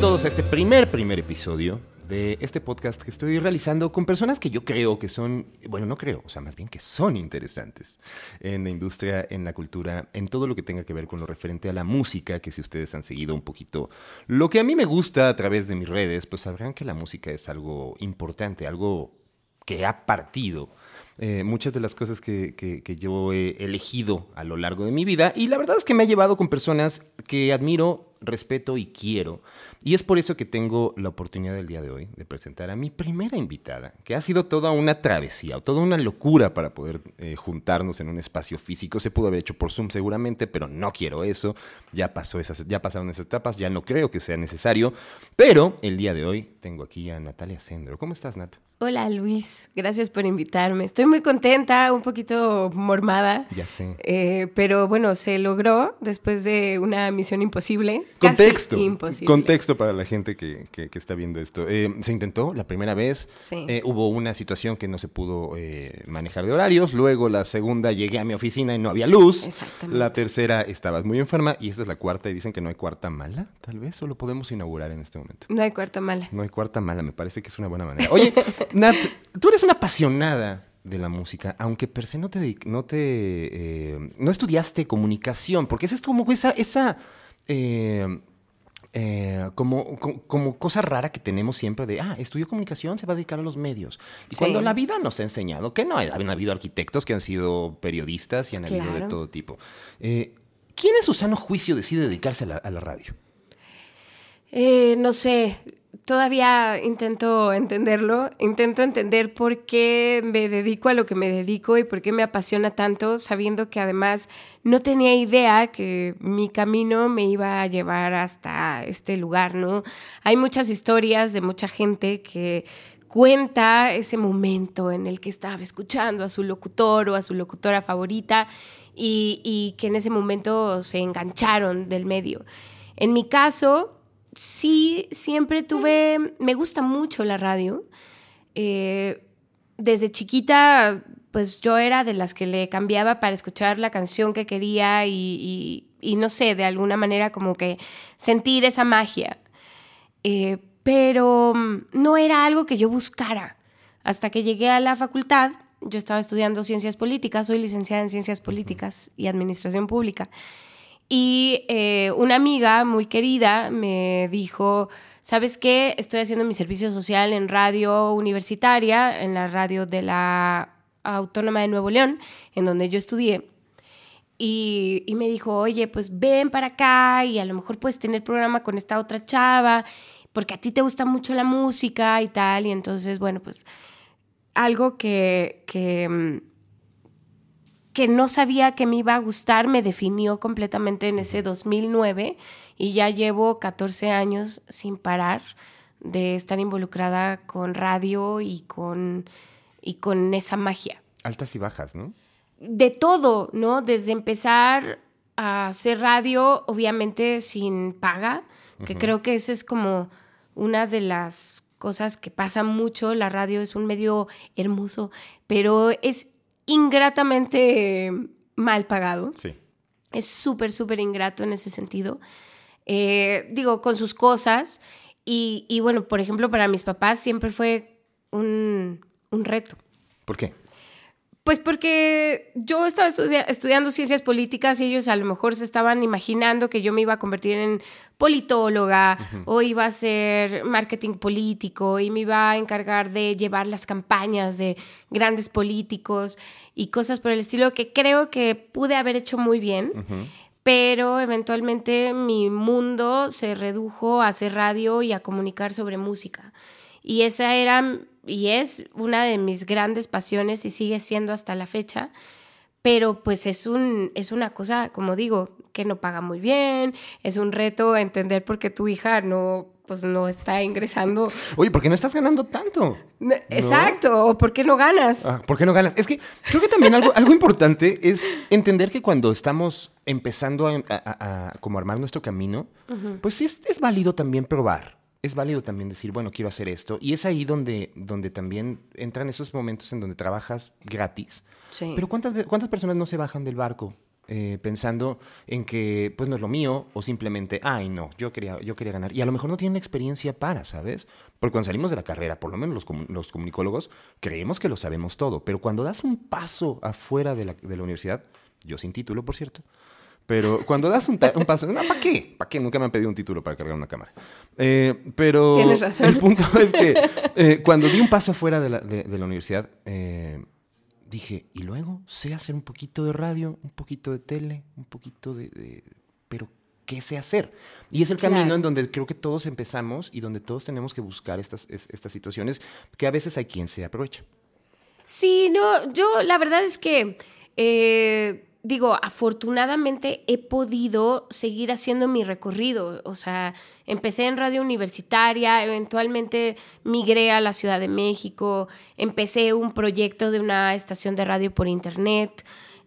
todos a este primer, primer episodio de este podcast que estoy realizando con personas que yo creo que son, bueno, no creo, o sea, más bien que son interesantes en la industria, en la cultura, en todo lo que tenga que ver con lo referente a la música, que si ustedes han seguido un poquito lo que a mí me gusta a través de mis redes, pues sabrán que la música es algo importante, algo que ha partido eh, muchas de las cosas que, que, yo he elegido a lo largo de mi vida y la verdad es que me ha llevado con personas que admiro, respeto y quiero. Y es por eso que tengo la oportunidad del día de hoy de presentar a mi primera invitada, que ha sido toda una travesía o toda una locura para poder eh, juntarnos en un espacio físico. Se pudo haber hecho por Zoom seguramente, pero no quiero eso. Ya, pasó esas, ya pasaron esas etapas, ya no creo que sea necesario. Pero el día de hoy tengo aquí a Natalia Sendro. ¿Cómo estás, Nat? Hola Luis, gracias por invitarme. Estoy muy contenta, un poquito mormada. Ya sé. Eh, pero bueno, se logró después de una misión imposible. Contexto. Imposible. Contexto para la gente que, que, está viendo esto. Eh, se intentó la primera vez. Sí. Eh, hubo una situación que no se pudo manejar de horarios. Luego la segunda llegué a mi oficina y no había luz. Exactamente. La tercera estabas muy enferma y esta es la cuarta y dicen que no hay cuarta mala, tal vez, o lo podemos inaugurar en este momento. No hay cuarta mala. No hay cuarta mala, me parece que es una buena manera. Oye, Nat, tú eres una apasionada de la música, aunque per se no te, no te, eh, no estudiaste comunicación, porque es como esa, esa eh, eh, como, como, cosa rara que tenemos siempre de, ah, estudió comunicación, se va a dedicar a los medios. Y cuando la vida nos ha enseñado que no, han habido arquitectos que han sido periodistas y han habido de todo tipo. ¿Quién en su sano juicio decide dedicarse a la, a la radio? no sé, todavía intento entenderlo, intento entender por qué me dedico a lo que me dedico y por qué me apasiona tanto, sabiendo que además no tenía idea que mi camino me iba a llevar hasta este lugar, ¿no? Hay muchas historias de mucha gente que cuenta ese momento en el que estaba escuchando a su locutor o a su locutora favorita y, y que en ese momento se engancharon del medio. En mi caso, sí, siempre tuve, me gusta mucho la radio. Eh, desde chiquita, pues yo era de las que le cambiaba para escuchar la canción que quería y, no sé, de alguna manera como que sentir esa magia. Eh, pero mm, no era algo que yo buscara. Hasta que llegué a la facultad, yo estaba estudiando ciencias políticas, soy licenciada en ciencias políticas y administración pública. Y eh, una amiga muy querida me dijo, ¿sabes qué? Estoy haciendo mi servicio social en radio universitaria, en la radio de la Autónoma de Nuevo León, en donde yo estudié. Y, y, me dijo, oye, pues ven para acá y a lo mejor puedes tener programa con esta otra chava, porque a ti te gusta mucho la música y tal. Y entonces, bueno, pues algo que, que mm, que no sabía que me iba a gustar me definió completamente en ese 2009 y ya llevo 14 años sin parar de estar involucrada con radio y con, y con esa magia. Altas y bajas, ¿no? De todo, ¿no? Desde empezar a hacer radio, obviamente sin paga, que creo que esa es como una de las cosas que pasa mucho. La radio es un medio hermoso, pero es ingratamente mal pagado. Sí. Es súper, súper ingrato en ese sentido. Eh, digo, con sus cosas. Y, bueno, por ejemplo, para mis papás siempre fue un, un reto. ¿Por qué? Pues porque yo estaba estudiando ciencias políticas y ellos a lo mejor se estaban imaginando que yo me iba a convertir en politóloga o iba a ser marketing político y me iba a encargar de llevar las campañas de grandes políticos y cosas por el estilo que creo que pude haber hecho muy bien. Pero eventualmente mi mundo se redujo a hacer radio y a comunicar sobre música. Y esa era y es una de mis grandes pasiones y sigue siendo hasta la fecha. Pero pues es, un, es una cosa, como digo, que no paga muy bien, es un reto entender por qué tu hija no, pues no está ingresando. Oye, ¿por qué no estás ganando tanto? Exacto, o ¿por qué no ganas? Ah, ¿Por qué no ganas? Es que creo que también algo, algo importante es entender que cuando estamos empezando a, como armar nuestro camino, pues sí es, es válido también probar es válido también decir, bueno, quiero hacer esto. Y es ahí donde, donde también entran esos momentos en donde trabajas gratis. Sí. Pero ¿cuántas, ¿cuántas personas no se bajan del barco eh, pensando en que pues no es lo mío o simplemente, ay no, yo quería, yo quería ganar. Y a lo mejor no tienen experiencia para, ¿sabes? Porque cuando salimos de la carrera, por lo menos los, los comunicólogos, creemos que lo sabemos todo, pero cuando das un paso afuera de la, de la universidad, yo sin título, por cierto, pero cuando das un, paso, no, ¿para qué? ¿Para qué? Nunca me han pedido un título para cargar una cámara. Eh, pero Tienes razón. el punto es que eh, cuando di un paso afuera de la, de, la universidad, eh, dije, y luego sé hacer un poquito de radio, un poquito de tele, un poquito de... pero, ¿qué sé hacer? Y es el camino en donde creo que todos empezamos y donde todos tenemos que buscar estas, estas situaciones que a veces hay quien se aprovecha. Sí, no, yo la verdad es que digo, afortunadamente he podido seguir haciendo mi recorrido. O sea, empecé en radio universitaria, eventualmente migré a la Ciudad de México, empecé un proyecto de una estación de radio por internet.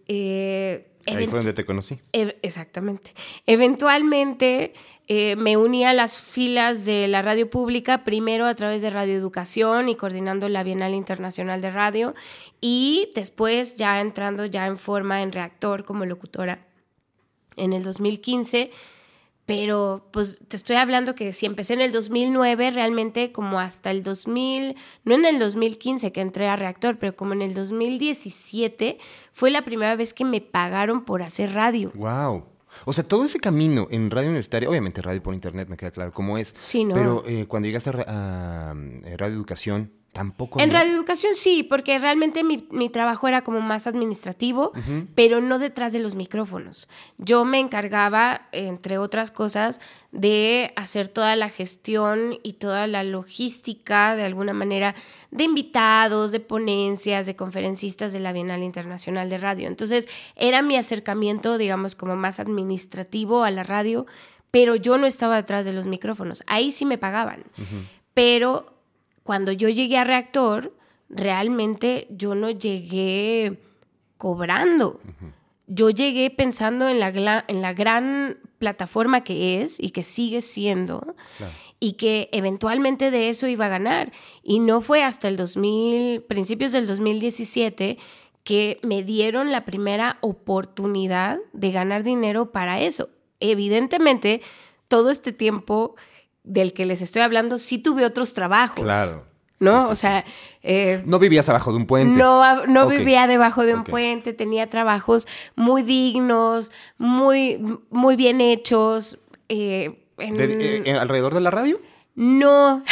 Eh, Ahí fue donde te conocí. exactamente. Eventualmente eh, me uní a las filas de la radio pública, primero a través de Radio Educación y coordinando la Bienal Internacional de Radio, y después ya entrando ya en forma en reactor como locutora en el 2015. Pero pues te estoy hablando que si empecé en el 2009, realmente como hasta el 2000, no en el 2015 que entré a reactor, pero como en el 2017 fue la primera vez que me pagaron por hacer radio. ¡Wow! O sea, todo ese camino en radio universitaria, obviamente radio por internet, me queda claro cómo es. Sí, ¿no? Pero eh, cuando llegaste a, a, eh, radio educación, Tampoco. En radioeducación sí, porque realmente mi, trabajo era como más administrativo, pero no detrás de los micrófonos. Yo me encargaba, entre otras cosas, de hacer toda la gestión y toda la logística, de alguna manera, de invitados, de ponencias, de conferencistas de la Bienal Internacional de Radio. Entonces, era mi acercamiento, digamos, como más administrativo a la radio, pero yo no estaba detrás de los micrófonos. Ahí sí me pagaban. Pero cuando yo llegué a Reactor, realmente yo no llegué cobrando. Yo llegué pensando en la, en la gran plataforma que es y que sigue siendo y que eventualmente de eso iba a ganar. Y no fue hasta el 2000, principios del 2017 que me dieron la primera oportunidad de ganar dinero para eso. Evidentemente, todo este tiempo del que les estoy hablando, sí tuve otros trabajos. Claro. ¿No? o sea... Eh, no vivías abajo de un puente. No, no vivía debajo de un puente, tenía trabajos muy dignos, muy, muy bien hechos. Eh, eh, ¿Alrededor de la radio? No.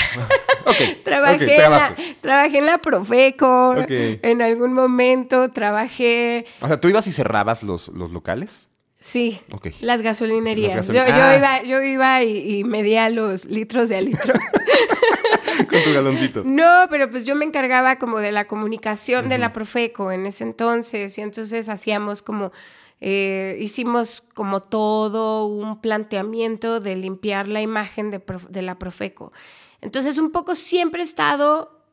trabajé, en la, trabajé, en la, Profeco. En algún momento trabajé. O sea, ¿tú ibas y cerrabas los, los locales? Sí, las gasolinerías. yo, ah. iba, yo iba y, medía los litros de a litro. Con tu galoncito. No, pero pues yo me encargaba como de la comunicación de la Profeco en ese entonces y entonces hacíamos como, eh, hicimos como todo un planteamiento de limpiar la imagen de, de la Profeco. Entonces un poco siempre he estado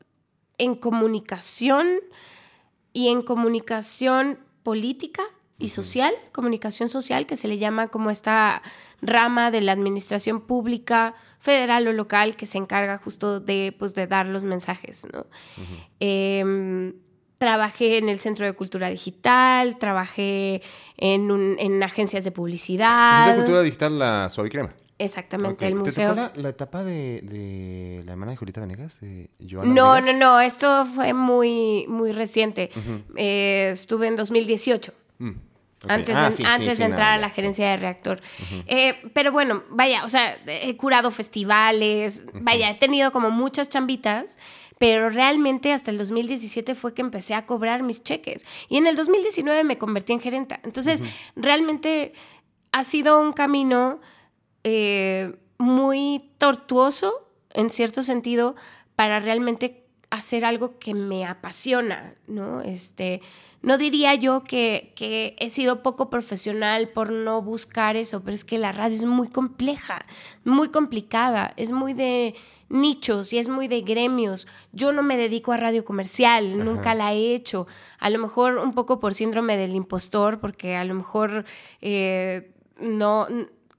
en comunicación y en comunicación política y social, comunicación social, que se le llama como esta rama de la administración pública federal o local que se encarga justo de, pues, de dar los mensajes. ¿no? Em, trabajé en el Centro de Cultura Digital, trabajé en, un, en agencias de publicidad. ¿La Cultura Digital la Suave Crema? Exactamente, el museo. ¿Te tocó la, etapa de, la hermana de Julieta Venegas? De no, no, no, esto fue muy, muy reciente. Eh, estuve en 2018. Antes, ah, de, antes de entrar a la gerencia de reactor. Eh, pero bueno, vaya, o sea, he curado festivales, vaya, he tenido como muchas chambitas, pero realmente hasta el 2017 fue que empecé a cobrar mis cheques. Y en el 2019 me convertí en gerenta. Entonces, realmente ha sido un camino eh, muy tortuoso, en cierto sentido, para realmente hacer algo que me apasiona, ¿no? Este no diría yo que, he sido poco profesional por no buscar eso, pero es que la radio es muy compleja, muy complicada, es muy de nichos y es muy de gremios. Yo no me dedico a radio comercial, nunca la he hecho. A lo mejor un poco por síndrome del impostor, porque a lo mejor eh, no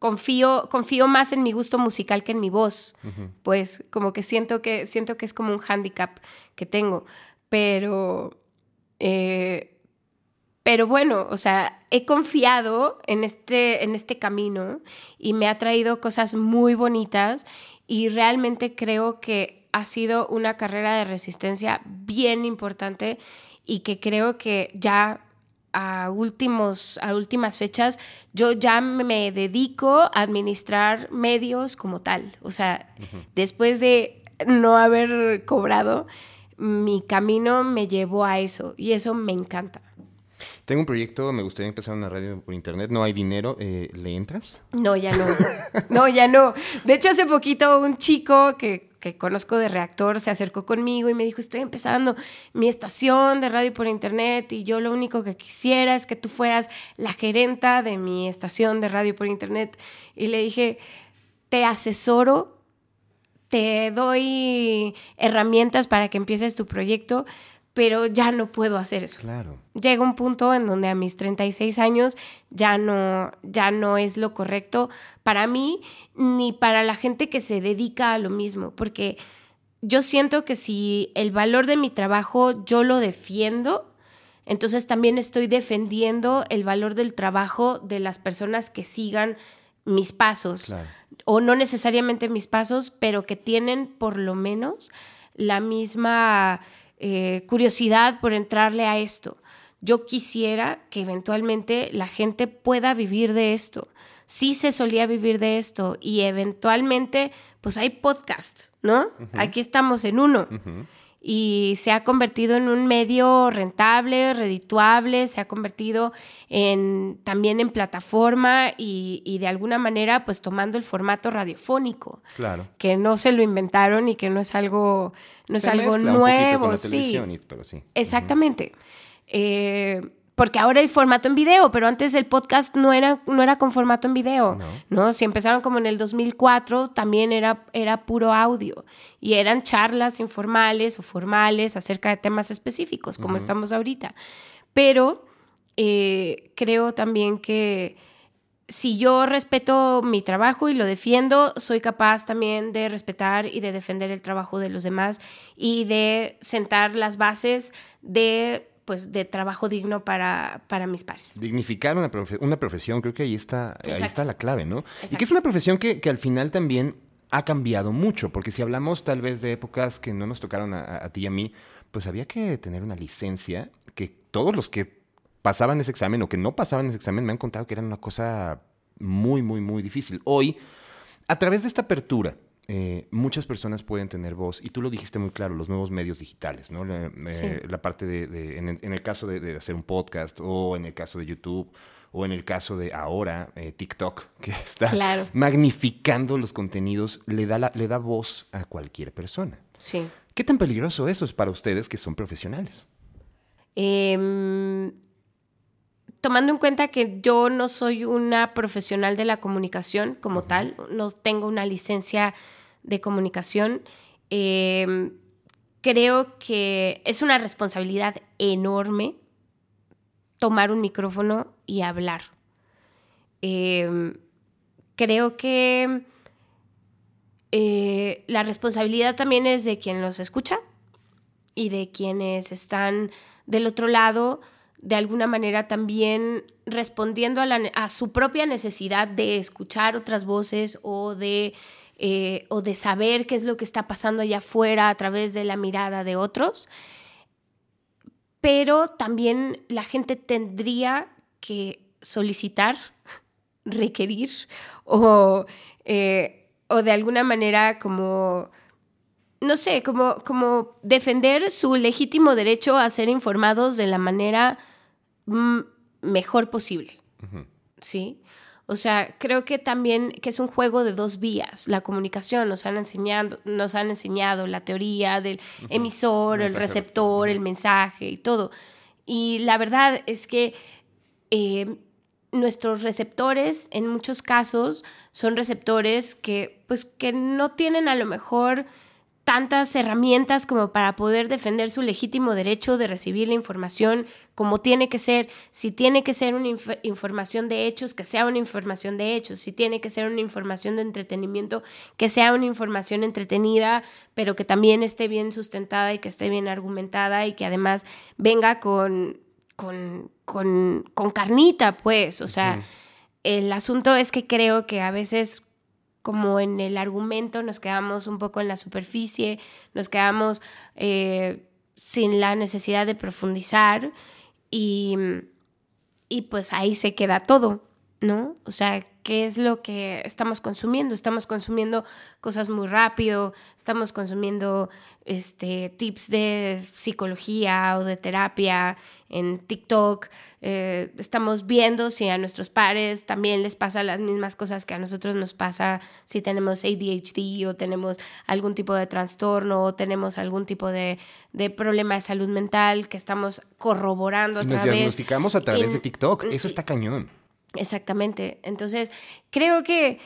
confío, confío más en mi gusto musical que en mi voz. Pues como que siento que siento que es como un hándicap que tengo. Pero eh, Pero bueno, o sea, he confiado en este, en este camino y me ha traído cosas muy bonitas y realmente creo que ha sido una carrera de resistencia bien importante y que creo que ya a, últimos, a últimas fechas yo ya me dedico a administrar medios como tal. O sea, después de no haber cobrado, mi camino me llevó a eso y eso me encanta. Tengo un proyecto, me gustaría empezar una radio por internet, no hay dinero, eh, ¿le entras? No, ya no. No, ya no. De hecho, hace poquito un chico que, que conozco de reactor se acercó conmigo y me dijo, estoy empezando mi estación de radio por internet y yo lo único que quisiera es que tú fueras la gerenta de mi estación de radio por internet. Y le dije, te asesoro te doy herramientas para que empieces tu proyecto, pero ya no puedo hacer eso. Claro. Llega un punto en donde a mis 36 años ya no, ya no es lo correcto para mí ni para la gente que se dedica a lo mismo, porque yo siento que si el valor de mi trabajo yo lo defiendo, entonces también estoy defendiendo el valor del trabajo de las personas que sigan mis pasos, o no necesariamente mis pasos, pero que tienen por lo menos la misma eh, curiosidad por entrarle a esto. Yo quisiera que eventualmente la gente pueda vivir de esto. Sí se solía vivir de esto y eventualmente, pues hay podcasts, ¿no? Aquí estamos en uno y se ha convertido en un medio rentable, redituable, se ha convertido en, también en plataforma y, de alguna manera pues tomando el formato radiofónico. Claro. Que no se lo inventaron y que no es algo, no es algo nuevo. sí. pero sí. Exactamente. Eh, porque ahora el formato en video, pero antes el podcast no era, no era con formato en video, no. Si empezaron como en el 2004, también era, era puro audio y eran charlas informales o formales acerca de temas específicos, como estamos ahorita. Pero eh, creo también que si yo respeto mi trabajo y lo defiendo, soy capaz también de respetar y de defender el trabajo de los demás y de sentar las bases de pues de trabajo digno para, para mis pares. Dignificar una, una profesión, creo que ahí está, ahí está la clave, ¿no? Y que es una profesión que, que, al final también ha cambiado mucho, porque si hablamos tal vez de épocas que no nos tocaron a, ti y a mí, pues había que tener una licencia que todos los que pasaban ese examen o que no pasaban ese examen me han contado que era una cosa muy, muy, muy difícil. Hoy, a través de esta apertura, eh, muchas personas pueden tener voz, y tú lo dijiste muy claro, los nuevos medios digitales, ¿no? La, eh, parte de, en, el, caso de, hacer un podcast, o en el caso de YouTube, o en el caso de ahora eh, TikTok, que está magnificando los contenidos, le da, le da voz a cualquier persona. Sí. ¿Qué tan peligroso eso es para ustedes que son profesionales? Em, tomando en cuenta que yo no soy una profesional de la comunicación como tal, no tengo una licencia de comunicación, em, creo que es una responsabilidad enorme tomar un micrófono y hablar. Em, creo que eh, la responsabilidad también es de quien los escucha y de quienes están del otro lado, de alguna manera también respondiendo a, a su propia necesidad de escuchar otras voces o de eh, o de saber qué es lo que está pasando allá afuera a través de la mirada de otros. Pero también la gente tendría que solicitar, requerir o, eh, o de alguna manera como no sé, como, como defender su legítimo derecho a ser informados de la manera mejor posible. ¿Sí? O sea, creo que también que es un juego de dos vías. La comunicación nos han enseñado, nos han enseñado la teoría del emisor, el receptor, el mensaje y todo. Y la verdad es que eh, nuestros receptores, en muchos casos, son receptores que, pues, que no tienen a lo mejor tantas herramientas como para poder defender su legítimo derecho de recibir la información como tiene que ser. Si tiene que ser una información de hechos, que sea una información de hechos. Si tiene que ser una información de entretenimiento, que sea una información entretenida, pero que también esté bien sustentada y que esté bien argumentada y que además venga con con, con, con carnita, pues. O sea, el asunto es que creo que a veces como en el argumento nos quedamos un poco en la superficie, nos quedamos eh, sin la necesidad de profundizar y, y pues ahí se queda todo, ¿no? O sea, ¿qué es lo que estamos consumiendo? Estamos consumiendo cosas muy rápido, estamos consumiendo este, tips de psicología o de terapia en TikTok, eh, estamos viendo si a nuestros pares también les pasa las mismas cosas que a nosotros nos pasa si tenemos ADHD o tenemos algún tipo de trastorno o tenemos algún tipo de, problema de salud mental que estamos corroborando y nos diagnosticamos a través de TikTok, eso está cañón. Exactamente. Entonces, creo que,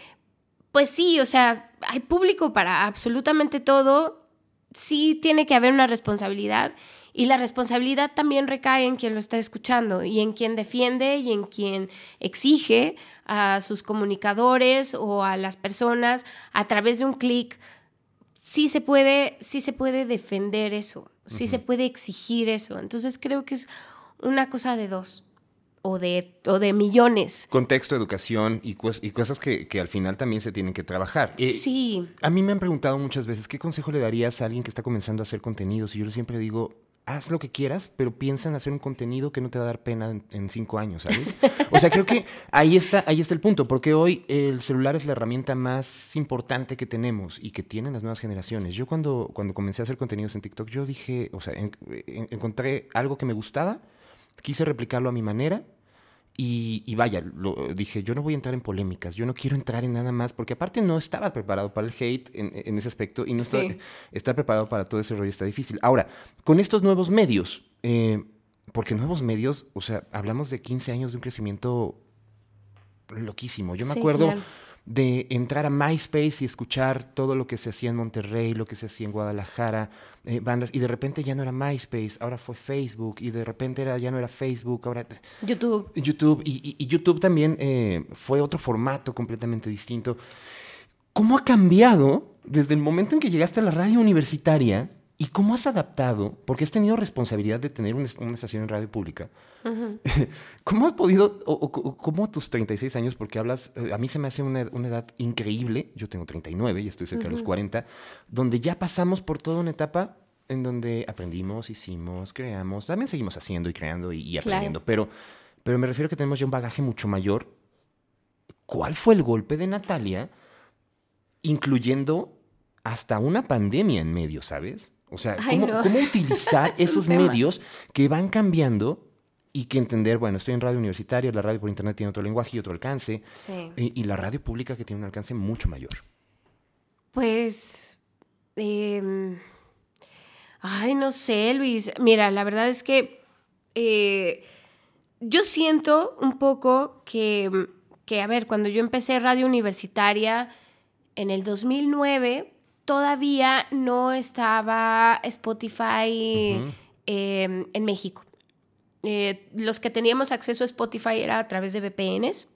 pues sí, o sea, hay público para absolutamente todo. Sí tiene que haber una responsabilidad y la responsabilidad también recae en quien lo está escuchando y en quien defiende y en quien exige a sus comunicadores o a las personas a través de un clic. Sí se puede, sí se puede defender eso, sí se puede exigir eso. Entonces creo que es una cosa de dos o de, o de millones. Contexto, educación y, y cosas que, que, al final también se tienen que trabajar. Eh, sí. A mí me han preguntado muchas veces, ¿qué consejo le darías a alguien que está comenzando a hacer contenidos? Y yo siempre digo, haz lo que quieras, pero piensa en hacer un contenido que no te va a dar pena en, cinco años, ¿sabes? O sea, creo que ahí está, ahí está el punto, porque hoy el celular es la herramienta más importante que tenemos y que tienen las nuevas generaciones. Yo cuando, cuando comencé a hacer contenidos en TikTok, yo dije, o sea, encontré algo que me gustaba, quise replicarlo a mi manera y, vaya, lo, dije, yo no voy a entrar en polémicas, yo no quiero entrar en nada más, porque aparte no estaba preparado para el hate en, ese aspecto y no está, preparado para todo ese rollo, está difícil. Ahora, con estos nuevos medios, eh, porque nuevos medios, o sea, hablamos de 15 años de un crecimiento loquísimo. Yo me acuerdo de entrar a MySpace y escuchar todo lo que se hacía en Monterrey, lo que se hacía en Guadalajara, eh, bandas, y de repente ya no era MySpace, ahora fue Facebook, y de repente era, ya no era Facebook, ahora... YouTube. YouTube, y, YouTube también eh, fue otro formato completamente distinto. ¿Cómo ha cambiado desde el momento en que llegaste a la radio universitaria ¿Y cómo has adaptado? Porque has tenido responsabilidad de tener una, estación en radio pública. ¿Cómo has podido, o, cómo a tus 36 años, porque hablas, eh, a mí se me hace una, edad increíble, yo tengo 39 y estoy cerca de los 40, donde ya pasamos por toda una etapa en donde aprendimos, hicimos, creamos, también seguimos haciendo y creando y, aprendiendo, pero, pero me refiero a que tenemos ya un bagaje mucho mayor. ¿Cuál fue el golpe de Natalia, incluyendo hasta una pandemia en medio, ¿sabes? O sea, ¿cómo, utilizar esos medios que van cambiando y que entender, bueno, estoy en radio universitaria, la radio por internet tiene otro lenguaje y otro alcance, y, la radio pública que tiene un alcance mucho mayor? Pues, em, ay, no sé, Luis. Mira, la verdad es que eh, yo siento un poco que, que, a ver, cuando yo empecé radio universitaria en el 2009, todavía no estaba Spotify em, en México. Eh, los que teníamos acceso a Spotify era a través de VPNs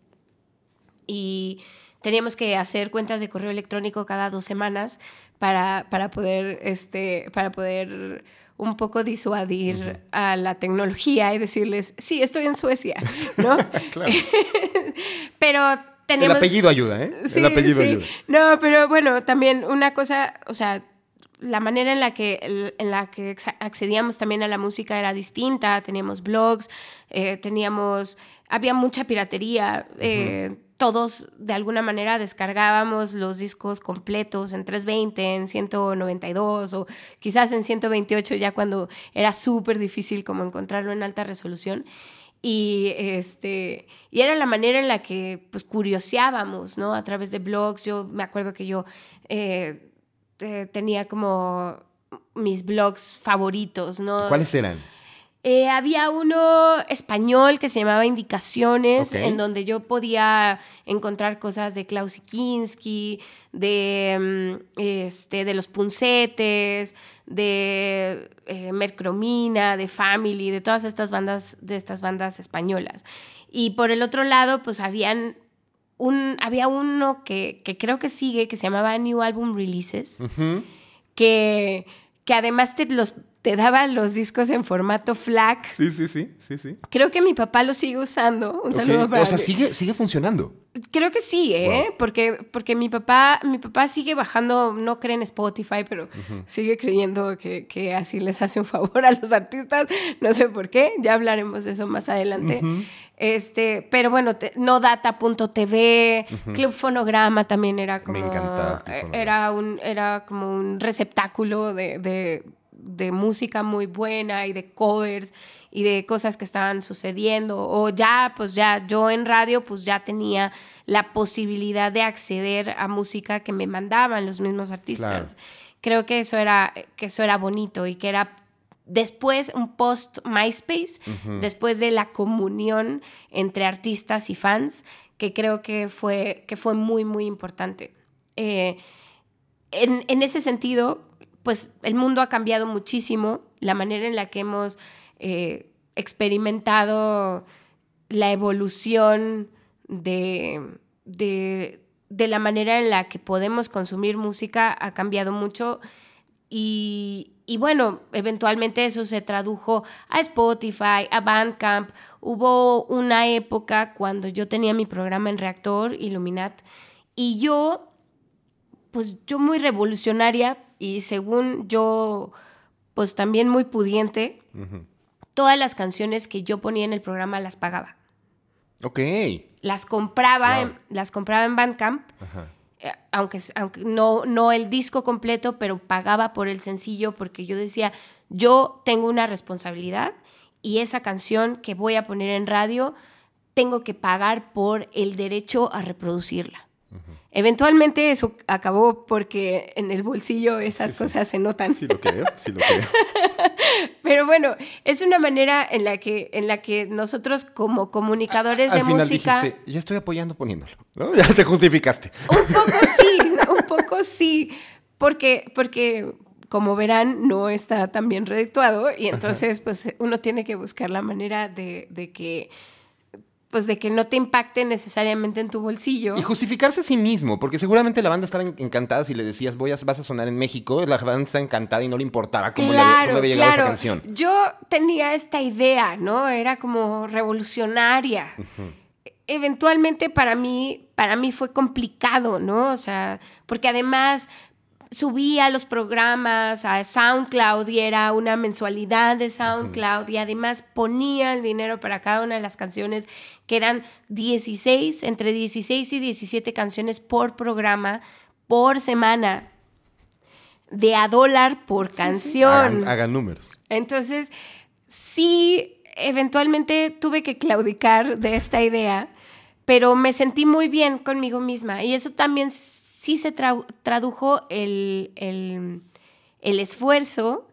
y teníamos que hacer cuentas de correo electrónico cada dos semanas para, para poder, este, para poder un poco disuadir a la tecnología y decirles, sí, estoy en Suecia, ¿no? Pero el apellido ayuda, ¿eh? el apellido ayuda. No, pero bueno, también una cosa, o sea, la manera en la que, en la que accedíamos también a la música era distinta, teníamos blogs, eh, teníamos, había mucha piratería, eh, todos de alguna manera descargábamos los discos completos en 320, en 192 o quizás en 128 ya cuando era súper difícil como encontrarlo en alta resolución. Y, este, y era la manera en la que pues curioseábamos, ¿no? A través de blogs. Yo me acuerdo que yo eh, tenía como mis blogs favoritos, ¿no? ¿Cuáles eran? Eh, había uno español que se llamaba Indicaciones, en donde yo podía encontrar cosas de Klaus Kinski, de, mm, este, de los puncetes, de eh, Mercromina, de Family, de todas estas bandas, de estas bandas españolas. Y por el otro lado, pues habían un, había uno que, creo que sigue, que se llamaba New Album Releases, que, que además te los te daba los discos en formato FLAC. Sí, sí, sí, sí, sí. Creo que mi papá lo sigue usando. Un saludo para O sea, sigue, sigue funcionando. Creo que sí, ¿eh? Wow. Porque, porque mi papá, mi papá sigue bajando, no cree en Spotify, pero sigue creyendo que, que así les hace un favor a los artistas. No sé por qué, ya hablaremos de eso más adelante. Este, pero bueno, te- nodata.tv, Club Fonograma también era como. Me encantaba eh. Era un, era como un receptáculo de, de- de música muy buena y de covers y de cosas que estaban sucediendo. O ya, pues ya, yo en radio, pues ya tenía la posibilidad de acceder a música que me mandaban los mismos artistas. Creo que eso era, que eso era bonito y que era después un post MySpace, después de la comunión entre artistas y fans, que creo que fue, que fue muy, muy importante. Eh, en, en ese sentido, pues el mundo ha cambiado muchísimo, la manera en la que hemos eh, experimentado la evolución de, de, de la manera en la que podemos consumir música ha cambiado mucho y, y bueno, eventualmente eso se tradujo a Spotify, a Bandcamp. Hubo una época cuando yo tenía mi programa en Reactor, Illuminat, y yo, pues yo muy revolucionaria y según yo, pues también muy pudiente, todas las canciones que yo ponía en el programa las pagaba. Ok. Las compraba, Wow. en, las compraba en Bandcamp Ajá. eh, aunque, aunque no, no el disco completo, pero pagaba por el sencillo porque yo decía, yo tengo una responsabilidad y esa canción que voy a poner en radio, tengo que pagar por el derecho a reproducirla. Eventualmente eso acabó porque en el bolsillo esas cosas se notan. Sí lo creo, sí lo creo. Pero bueno, es una manera en la que, en la que nosotros como comunicadores de Al final música... dijiste, ya estoy apoyando poniéndolo. ¿no? Ya te justificaste. Un poco sí, un poco sí, porque, porque como verán no está tan bien redactuado y entonces pues uno tiene que buscar la manera de, de que pues de que no te impacte necesariamente en tu bolsillo. Y justificarse a sí mismo, porque seguramente la banda estaba en- encantada si le decías, voy a, vas a sonar en México, la banda está encantada y no le importaba cómo, le, cómo había llegado esa canción. Yo tenía esta idea, ¿no? Era como revolucionaria. Eventualmente para mí, para mí fue complicado, ¿no? O sea, porque además subía los programas a SoundCloud y era una mensualidad de SoundCloud y además ponía el dinero para cada una de las canciones que eran 16, entre 16 y 17 canciones por programa, por semana, de a dólar por canción. Hagan, hagan números. Entonces, sí, eventualmente tuve que claudicar de esta idea, pero me sentí muy bien conmigo misma y eso también sí se tra- tradujo el, el- el esfuerzo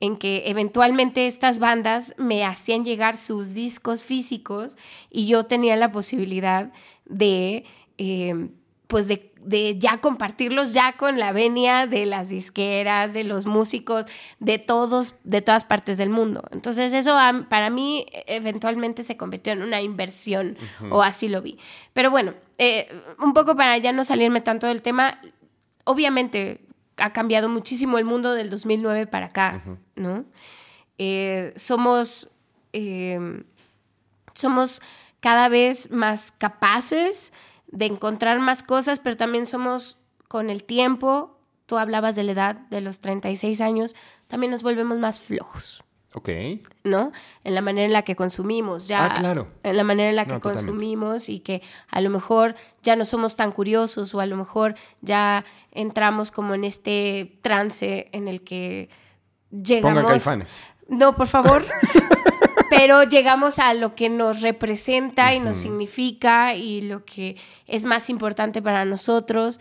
en que eventualmente estas bandas me hacían llegar sus discos físicos y yo tenía la posibilidad de, eh, pues de, de ya compartirlos ya con la venia de las disqueras, de los músicos, de todos, de todas partes del mundo. Entonces eso para mí e- eventualmente se convirtió en una inversión o así lo vi. Pero bueno, eh, un poco para ya no salirme tanto del tema, obviamente ha cambiado muchísimo el mundo del 2009 para acá, ¿no? Eh, somos, eh, somos cada vez más capaces de encontrar más cosas, pero también somos con el tiempo, tú hablabas de la edad de los 36 años, también nos volvemos más flojos. Ok. ¿no? En la manera en la que consumimos, ya. Ah, claro. En la manera en la que No, totalmente. consumimos y que a lo mejor ya no somos tan curiosos o a lo mejor ya entramos como en este trance en el que llegamos. Pongan caifanes. No, por favor. Pero llegamos a lo que nos representa y nos significa y lo que es más importante para nosotros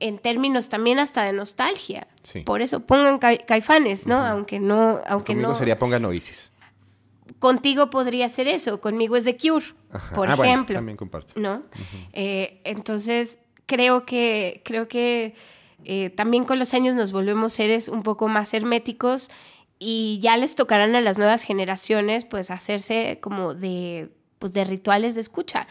en términos también hasta de nostalgia. Sí. Por eso pongan ca- caifanes, ¿no? Aunque no, aunque Conmigo no. sería pongan Oasis. Contigo podría ser eso, conmigo es The Cure, Ajá. por Ah, bueno, ejemplo. también comparto. ¿no? Eh, entonces, creo que, creo que eh, también con los años nos volvemos seres un poco más herméticos y ya les tocarán a las nuevas generaciones pues hacerse como de, pues, de rituales de escucha.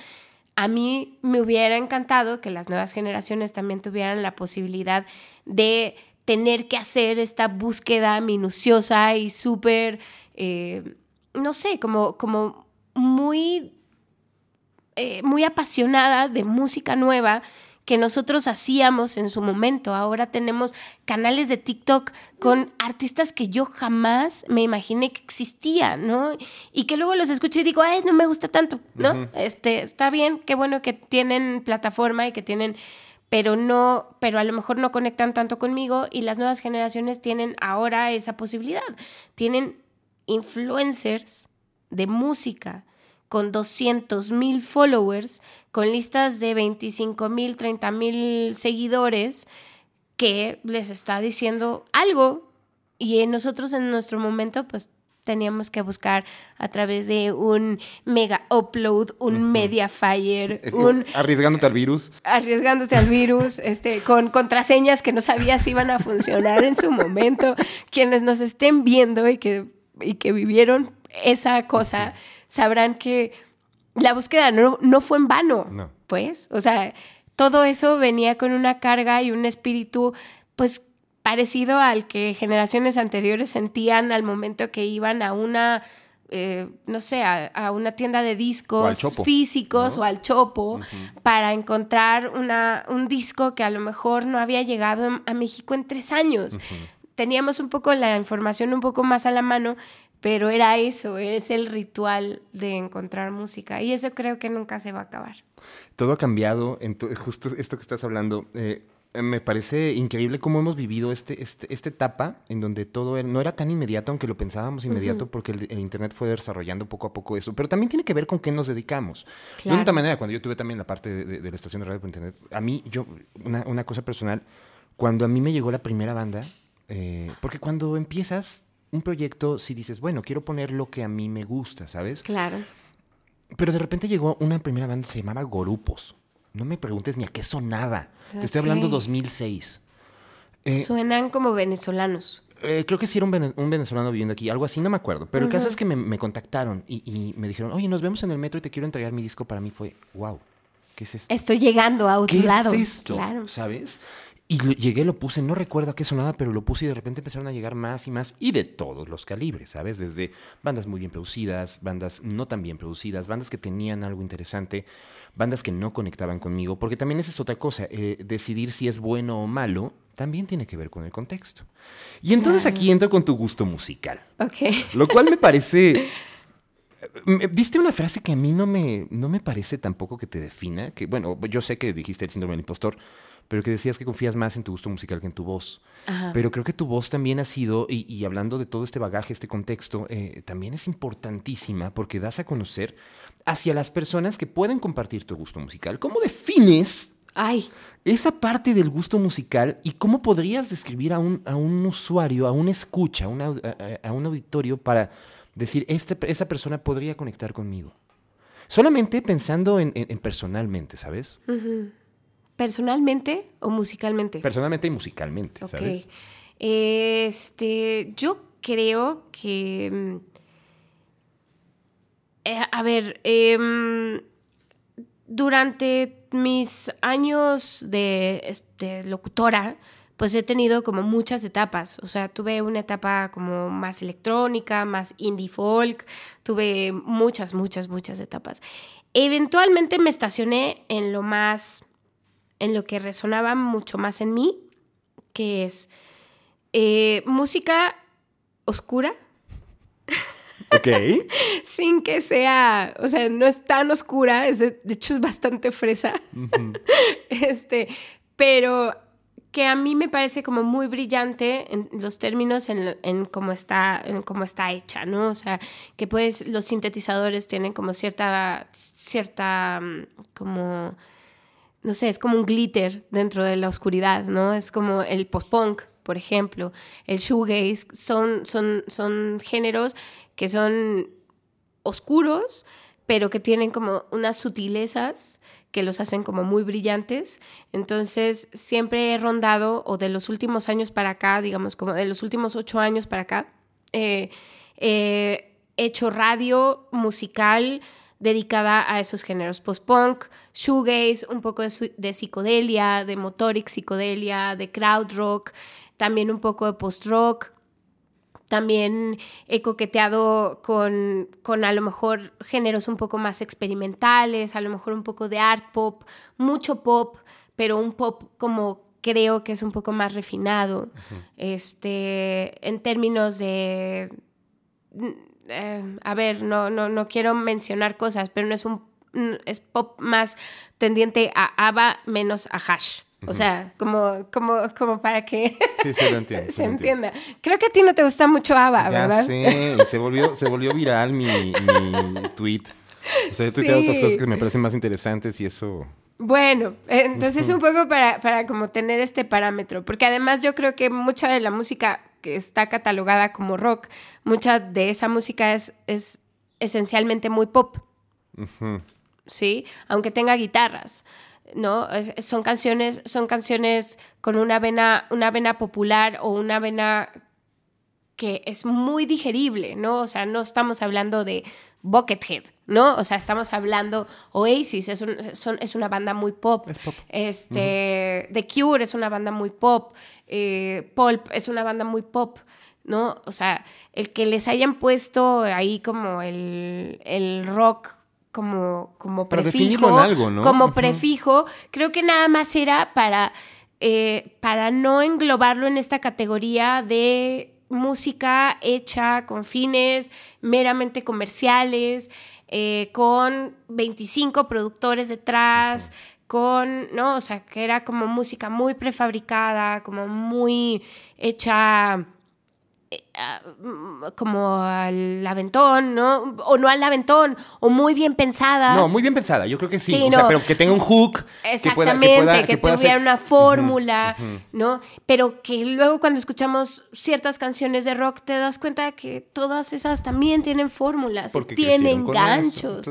A mí me hubiera encantado que las nuevas generaciones también tuvieran la posibilidad de tener que hacer esta búsqueda minuciosa y súper, eh, no sé, como, como muy, eh, muy apasionada de música nueva que nosotros hacíamos en su momento. Ahora tenemos canales de TikTok con artistas que yo jamás me imaginé que existían, ¿no? Y que luego los escucho y digo, ay, no me gusta tanto, ¿no? Este, está bien, qué bueno que tienen plataforma y que tienen pero no, pero a lo mejor no conectan tanto conmigo y las nuevas generaciones tienen ahora esa posibilidad. Tienen influencers de música con 200 mil followers, con listas de 25 mil, 30 mil seguidores, que les está diciendo algo y nosotros en nuestro momento pues teníamos que buscar a través de un mega upload, un media fire, un arriesgándote al virus. Arriesgándote al virus, este, con contraseñas que no sabías si iban a funcionar en su momento. Quienes nos estén viendo y que, y que vivieron esa cosa, sabrán que la búsqueda no, no fue en vano. No. Pues, o sea, todo eso venía con una carga y un espíritu, pues parecido al que generaciones anteriores sentían al momento que iban a una, eh, no sé, a, una tienda de discos físicos o al chopo para encontrar una, un disco que a lo mejor no había llegado a México en tres años. Teníamos un poco la información un poco más a la mano, pero era eso, es el ritual de encontrar música y eso creo que nunca se va a acabar. Todo ha cambiado, justo esto que estás hablando. Eh, me parece increíble cómo hemos vivido este, este, esta etapa en donde todo no era tan inmediato, aunque lo pensábamos inmediato, porque el, Internet fue desarrollando poco a poco eso. Pero también tiene que ver con qué nos dedicamos. De una manera, cuando yo tuve también la parte de, la estación de radio por Internet, a mí, yo, una, cosa personal, cuando a mí me llegó la primera banda, eh, porque cuando empiezas un proyecto, si dices, bueno, quiero poner lo que a mí me gusta, ¿sabes? Claro. Pero de repente llegó una primera banda, se llamaba Gorupos. No me preguntes ni a qué sonaba. Te estoy hablando 2006. Eh, Suenan como venezolanos. Eh, creo que sí era un, venezolano viviendo aquí, algo así, no me acuerdo. Pero el caso es que me, contactaron y, me dijeron, oye, nos vemos en el metro y te quiero entregar mi disco. Para mí fue, wow, ¿qué es esto? Estoy llegando a otro lado. ¿Qué es esto? Claro. ¿Sabes? Y llegué, lo puse, no recuerdo a qué sonaba, pero lo puse y de repente empezaron a llegar más y más, y de todos los calibres, ¿sabes? Desde bandas muy bien producidas, bandas no tan bien producidas, bandas que tenían algo interesante, bandas que no conectaban conmigo, porque también esa es otra cosa, eh, decidir si es bueno o malo también tiene que ver con el contexto. Y entonces aquí entro con tu gusto musical. Ok. Lo cual me parece... Viste una frase que a mí no me, no me parece tampoco que te defina, que bueno, yo sé que dijiste el síndrome del impostor, pero que decías que confías más en tu gusto musical que en tu voz. Pero creo que tu voz también ha sido, y, hablando de todo este bagaje, este contexto, eh, también es importantísima porque das a conocer hacia las personas que pueden compartir tu gusto musical. ¿Cómo defines Ay. esa parte del gusto musical y cómo podrías describir a un, a un usuario, a un escucha, a, un auditorio para decir, este, esa persona podría conectar conmigo? Solamente pensando en, personalmente, ¿sabes? ¿Personalmente o musicalmente? Personalmente y musicalmente, ¿sabes? Este, yo creo que. Mm, eh, a ver, em, durante mis años de, de, locutora, pues he tenido como muchas etapas. O sea, tuve una etapa como más electrónica, más indie folk, tuve muchas, muchas, muchas etapas. Eventualmente me estacioné en lo más en lo que resonaba mucho más en mí, que es eh, música oscura. Ok. Sin que sea, o sea, no es tan oscura, de hecho es bastante fresa. este, pero que a mí me parece como muy brillante en los términos en, cómo está en cómo está hecha, ¿no? O sea, que pues los sintetizadores tienen como cierta cierta mm, como no sé, es como un glitter dentro de la oscuridad, ¿no? Es como el post-punk, por ejemplo, el shoegaze, son, son, son géneros que son oscuros, pero que tienen como unas sutilezas que los hacen como muy brillantes. Entonces, siempre he rondado, o de los últimos años para acá, digamos, como de los últimos ocho años para acá, eh, he hecho radio musical, dedicada a esos géneros post-punk, shoegaze, un poco de, psicodelia, de motoric psicodelia, de crowd rock, también un poco de post-rock. También he coqueteado con, con a lo mejor géneros un poco más experimentales, a lo mejor un poco de art pop, mucho pop, pero un pop como creo que es un poco más refinado. Este, en términos de eh, a ver, no, no, no quiero mencionar cosas, pero no es un es pop más tendiente a ABBA menos a Hash. O sea, como, como, como para que sí, sí, lo entiendo, se entienda. Creo que a ti no te gusta mucho ABBA, ya ¿verdad? Sí, se volvió, se volvió viral mi, mi tweet. O sea, he tuiteado otras cosas que me parecen más interesantes y eso... Bueno, entonces un poco para, para como tener este parámetro, porque además yo creo que mucha de la música que está catalogada como rock, mucha de esa música es, es esencialmente muy pop. ¿Sí? Aunque tenga guitarras. ¿no? son canciones, son canciones con una vena, una vena popular o una vena que es muy digerible, ¿no? O sea, no estamos hablando de Buckethead, ¿no? O sea, estamos hablando Oasis, es, es una banda muy pop. Este, The Cure es una banda muy pop. Eh, Pulp es una banda muy pop. ¿no? O sea, el que les hayan puesto ahí como el, el rock como, como prefijo. algo, ¿no? Como prefijo, creo que nada más era para, eh, para no englobarlo en esta categoría de música hecha con fines meramente comerciales, eh, con 25 productores detrás, con, ¿no? O sea, que era como música muy prefabricada, como muy hecha como al aventón, ¿no? O no al aventón, o muy bien pensada. No, muy bien pensada, yo creo que sí. o sea, pero que tenga un hook. Exactamente, que, pueda, que, tuviera una fórmula, ¿no? Pero que luego cuando escuchamos ciertas canciones de rock te das cuenta que todas esas también tienen fórmulas, tienen ganchos.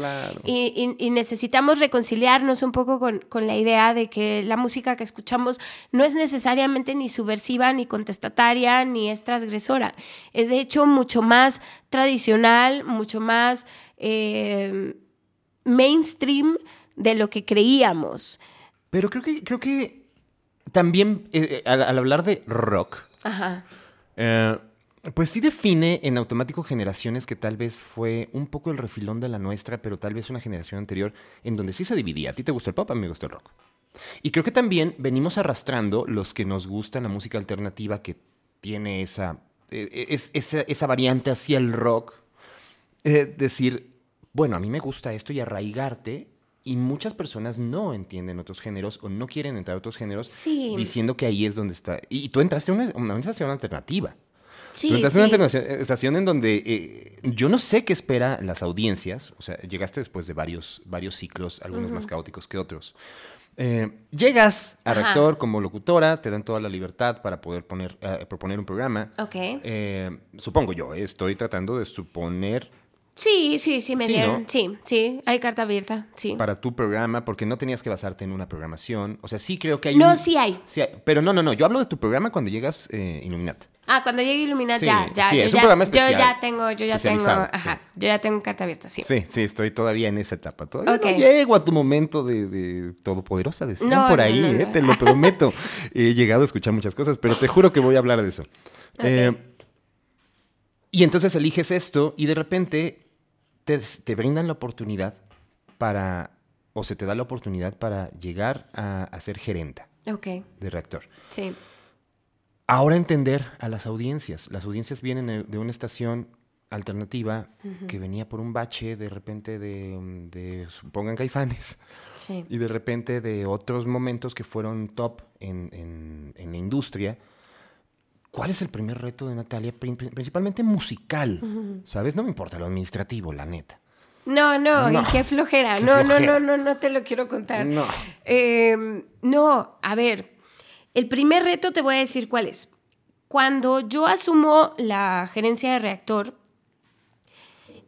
y, necesitamos reconciliarnos un poco con, con la idea de que la música que escuchamos no es necesariamente ni subversiva, ni contestataria, ni es transgresora es de hecho mucho más tradicional, mucho más eh, mainstream de lo que creíamos. Pero creo que, creo que también eh, eh, al, hablar de rock, pues sí define en automático generaciones que tal vez fue un poco el refilón de la nuestra, pero tal vez una generación anterior en donde sí se dividía. A ti te gusta el pop, a mí me gusta el rock. Y creo que también venimos arrastrando los que nos gusta la música alternativa que tiene esa eh, es, esa, variante hacia el rock, eh, decir, bueno, a mí me gusta esto y arraigarte. Y muchas personas no entienden otros géneros o no quieren entrar a otros géneros diciendo que ahí es donde está. Y, tú entraste a una, una estación alternativa. Sí, entraste a una estación en donde eh, yo no sé qué espera las audiencias. O sea, llegaste después de varios, varios ciclos, algunos más caóticos que otros. Eh, llegas a rector como locutora, te dan toda la libertad para poder poner, eh, proponer un programa. Ok. Eh, supongo yo, estoy tratando de suponer. Sí, sí, sí, me dieron. Sí, sí, hay carta abierta, sí. Para tu programa, porque no tenías que basarte en una programación. O sea, sí creo que hay No, sí hay. Sí Pero no, no, no. Yo hablo de tu programa cuando llegas eh, Illuminat. Ah, cuando llegue Illuminat, ya, ya. Sí, es un programa especial. Yo ya tengo, yo ya tengo, ajá, yo ya tengo carta abierta, sí. Sí, sí, estoy todavía en esa etapa. Todavía no llego a tu momento de, de todopoderosa, decían no, por ahí, eh, te lo prometo. He llegado a escuchar muchas cosas, pero te juro que voy a hablar de eso. Eh, y entonces eliges esto y de repente te, te brindan la oportunidad para, o se te da la oportunidad para llegar a, a ser gerenta okay. de reactor. Sí. Ahora entender a las audiencias. Las audiencias vienen de una estación alternativa que venía por un bache de repente de, de pongan caifanes sí. y de repente de otros momentos que fueron top en, en, la industria. ¿Cuál es el primer reto de Natalia? Principalmente musical, ¿sabes? No me importa lo administrativo, la neta. No, no, y qué flojera. no, no, no, no, no te lo quiero contar. No. Em, no, a ver, el primer reto te voy a decir cuál es. Cuando yo asumo la gerencia de reactor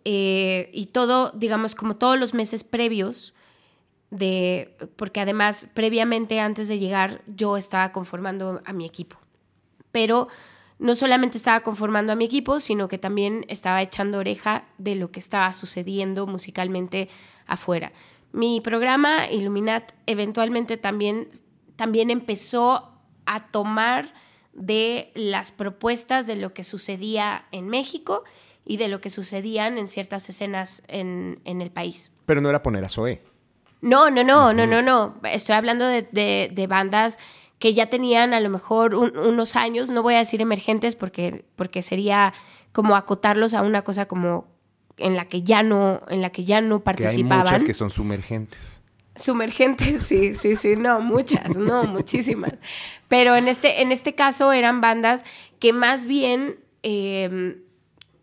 eh, y todo, digamos, como todos los meses previos, de, porque además previamente antes de llegar yo estaba conformando a mi equipo. Pero no solamente estaba conformando a mi equipo, sino que también estaba echando oreja de lo que estaba sucediendo musicalmente afuera. Mi programa Illuminat eventualmente también, también empezó a tomar de las propuestas de lo que sucedía en México y de lo que sucedían en ciertas escenas en, el país. Pero no era poner a Zoé. No, no, no, no, no, no. Estoy hablando de, bandas que ya tenían a lo mejor unos años, no voy a decir emergentes porque, porque sería como acotarlos a una cosa como en la que ya no, en la que ya no participaban. Que hay muchas que son sumergentes. Sumergentes, sí, sí, sí, no, muchas, no, muchísimas. Pero en este, en este caso eran bandas que más bien em,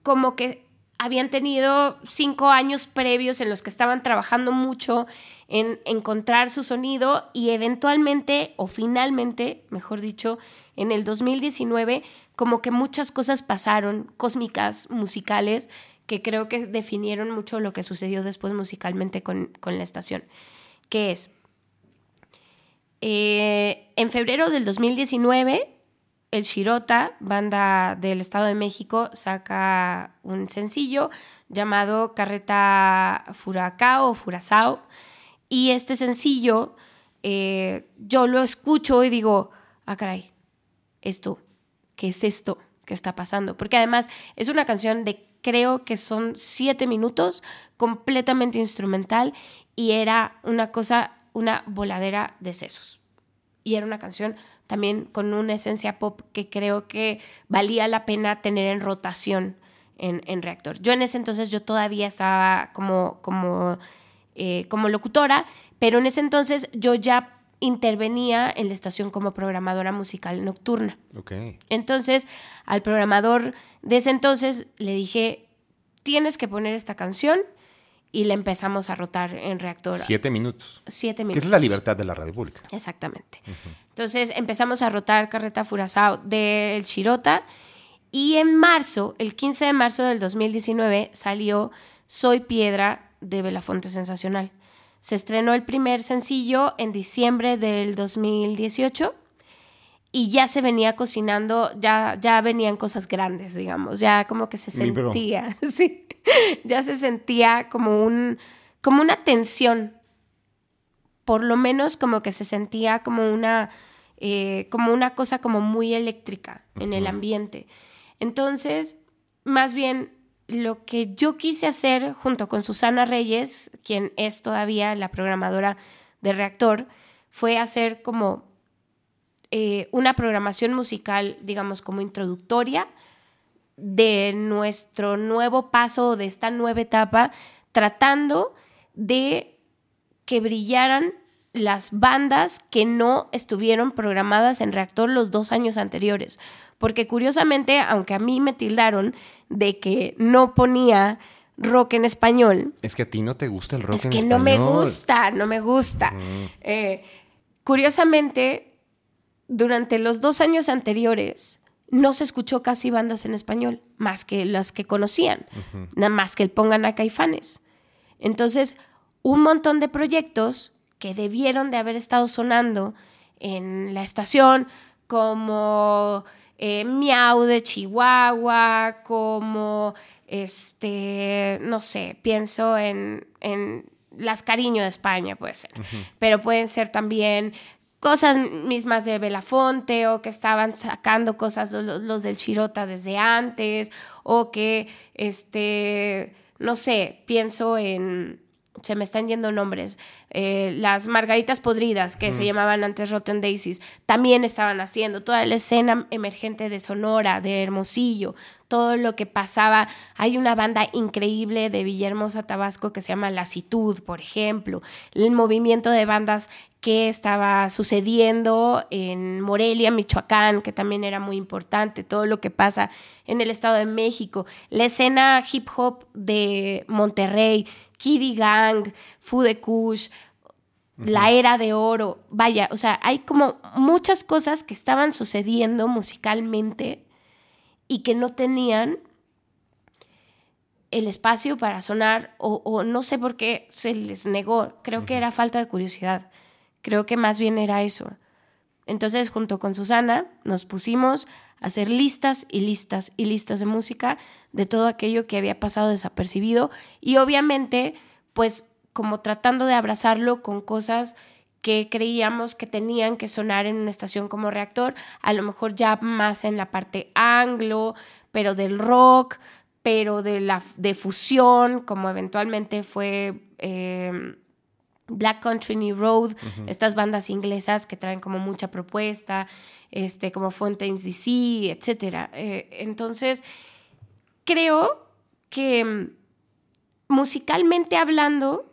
como que habían tenido cinco años previos en los que estaban trabajando mucho en encontrar su sonido y eventualmente, o finalmente, mejor dicho, en el 2019, como que muchas cosas pasaron, cósmicas, musicales, que creo que definieron mucho lo que sucedió después musicalmente con, con la estación que es, eh, en febrero del 2019, el Shirota, banda del Estado de México, saca un sencillo llamado Carreta Furacao o Furazao. Y este sencillo, eh, yo lo escucho y digo, ah, caray, esto, ¿qué es esto que está pasando? Porque además es una canción de creo que son siete minutos, completamente instrumental y era una cosa, una voladera de sesos. Y era una canción también con una esencia pop que creo que valía la pena tener en rotación en, reactor. Yo en ese entonces yo todavía estaba como, como, eh, como locutora, pero en ese entonces yo ya intervenía en la estación como programadora musical nocturna. Okay. Entonces, al programador de ese entonces le dije, tienes que poner esta canción y la empezamos a rotar en reactor. Siete minutos. Siete minutos. Que es la libertad de la radio pública. Exactamente. Entonces empezamos a rotar Carreta Furazao del Chirota y en marzo, el 15 de marzo del 2019, salió Soy Piedra de Belafonte Sensacional. Se estrenó el primer sencillo en diciembre del 2018 y ya se venía cocinando, ya, ya venían cosas grandes, digamos, ya como que se sentía, sí, ya se sentía como, un, como una tensión, por lo menos como que se sentía como una, eh, como una cosa como muy eléctrica en el ambiente. Entonces, más bien lo que yo quise hacer junto con Susana Reyes, quien es todavía la programadora de Reactor, fue hacer como eh, una programación musical, digamos, como introductoria de nuestro nuevo paso, de esta nueva etapa, tratando de que brillaran las bandas que no estuvieron programadas en reactor los dos años anteriores. Porque curiosamente, aunque a mí me tildaron de que no ponía rock en español. Es que a ti no te gusta el rock en español. Es que no me gusta, no me gusta. Eh, curiosamente, durante los dos años anteriores no se escuchó casi bandas en español, más que las que conocían, nada más que el Pongan a Caifanes. Entonces, un montón de proyectos que debieron de haber estado sonando en la estación, como eh, Miau de Chihuahua, como, este, no sé, pienso en, en Las Cariño de España, puede ser, pero pueden ser también cosas mismas de Belafonte o que estaban sacando cosas los, del Chirota desde antes o que, este, no sé, pienso en, se me están yendo nombres, eh, las margaritas podridas que se llamaban antes Rotten Daisies, también estaban haciendo toda la escena emergente de Sonora, de Hermosillo, todo lo que pasaba. Hay una banda increíble de Villahermosa, Tabasco, que se llama Lasitud, por ejemplo. El movimiento de bandas que estaba sucediendo en Morelia, Michoacán, que también era muy importante, todo lo que pasa en el Estado de México, la escena hip hop de Monterrey, Kiddy Gang, Fude Kush, la era de oro, vaya, o sea, hay como muchas cosas que estaban sucediendo musicalmente y que no tenían el espacio para sonar o, no sé por qué se les negó, creo que era falta de curiosidad. Creo que más bien era eso. Entonces, junto con Susana, nos pusimos a hacer listas y listas y listas de música de todo aquello que había pasado desapercibido y obviamente, pues como tratando de abrazarlo con cosas que creíamos que tenían que sonar en una estación como reactor, a lo mejor ya más en la parte anglo, pero del rock, pero de la de fusión, como eventualmente fue em, Black Country New Road, estas bandas inglesas que traen como mucha propuesta, este, como Fontaines DC, etc. Eh, entonces, creo que em, musicalmente hablando,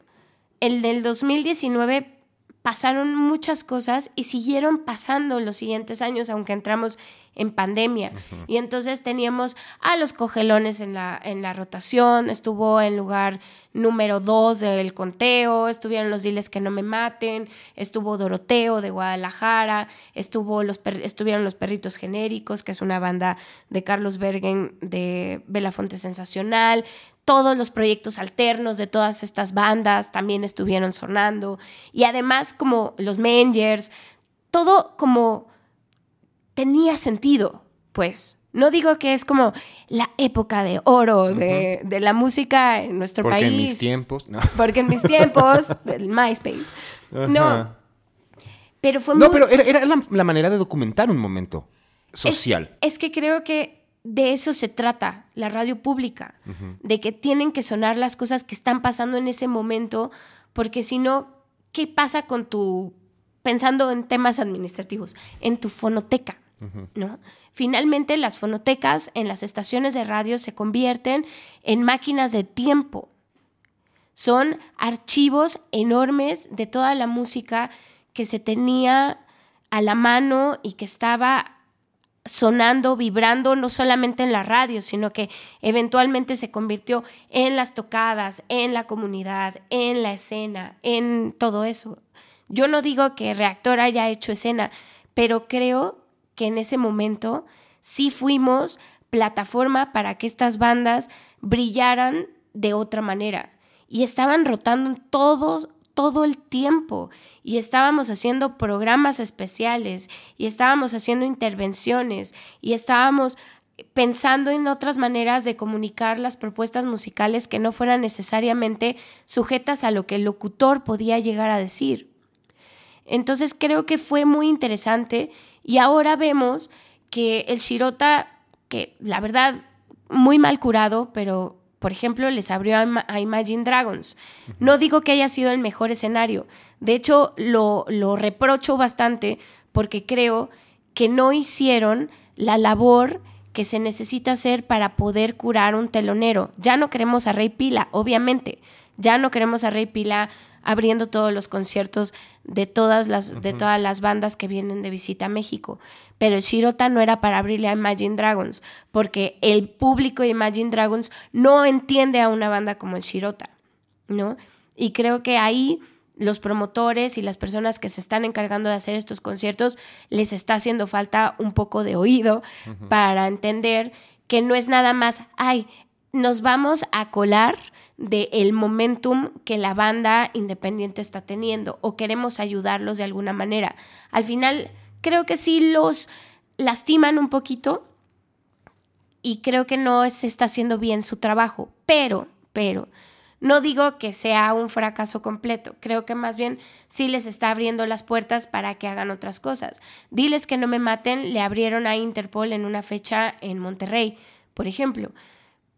el del 2019 pasaron muchas cosas y siguieron pasando los siguientes años, aunque entramos en pandemia. Y entonces teníamos a los cogelones en la, en la rotación, estuvo en lugar número dos del conteo, estuvieron los diles que no me maten, estuvo Doroteo de Guadalajara, estuvo los estuvieron los perritos genéricos, que es una banda de Carlos Bergen de Belafonte Sensacional, todos los proyectos alternos de todas estas bandas también estuvieron sonando. Y además como los Mangers, todo como tenía sentido, pues. No digo que es como la época de oro de, la música en nuestro país. Porque en mis tiempos, no. Porque en mis tiempos, del MySpace. No. Pero fue No, pero era, la, manera de documentar un momento social. es que creo que de eso se trata la radio pública, de que tienen que sonar las cosas que están pasando en ese momento, porque si no, ¿qué pasa con tu, pensando en temas administrativos, en tu fonoteca? ¿no? Finalmente las fonotecas en las estaciones de radio se convierten en máquinas de tiempo. Son archivos enormes de toda la música que se tenía a la mano y que estaba sonando, vibrando, no solamente en la radio, sino que eventualmente se convirtió en las tocadas, en la comunidad, en la escena, en todo eso. Yo no digo que Reactor haya hecho escena, pero creo que en ese momento sí fuimos plataforma para que estas bandas brillaran de otra manera. Y estaban rotando todos todo el tiempo y estábamos haciendo programas especiales y estábamos haciendo intervenciones y estábamos pensando en otras maneras de comunicar las propuestas musicales que no fueran necesariamente sujetas a lo que el locutor podía llegar a decir. Entonces creo que fue muy interesante y ahora vemos que el Shirota, que la verdad muy mal curado, pero por ejemplo, les abrió a, Imagine Dragons. No digo que haya sido el mejor escenario. De hecho, lo, lo reprocho bastante porque creo que no hicieron la labor que se necesita hacer para poder curar un telonero. Ya no queremos a Rey Pila, obviamente. Ya no queremos a Rey Pila abriendo todos los conciertos de todas las, de todas las bandas que vienen de visita a México. Pero el Shirota no era para abrirle a Imagine Dragons, porque el público de Imagine Dragons no entiende a una banda como el Shirota, ¿no? Y creo que ahí los promotores y las personas que se están encargando de hacer estos conciertos les está haciendo falta un poco de oído para entender que no es nada más, ay, nos vamos a colar del momentum que la banda independiente está teniendo o queremos ayudarlos de alguna manera. Al final, creo que sí los lastiman un poquito y creo que no se está haciendo bien su trabajo, pero, pero, no digo que sea un fracaso completo, creo que más bien sí les está abriendo las puertas para que hagan otras cosas. Diles que no me maten, le abrieron a Interpol en una fecha en Monterrey, por ejemplo,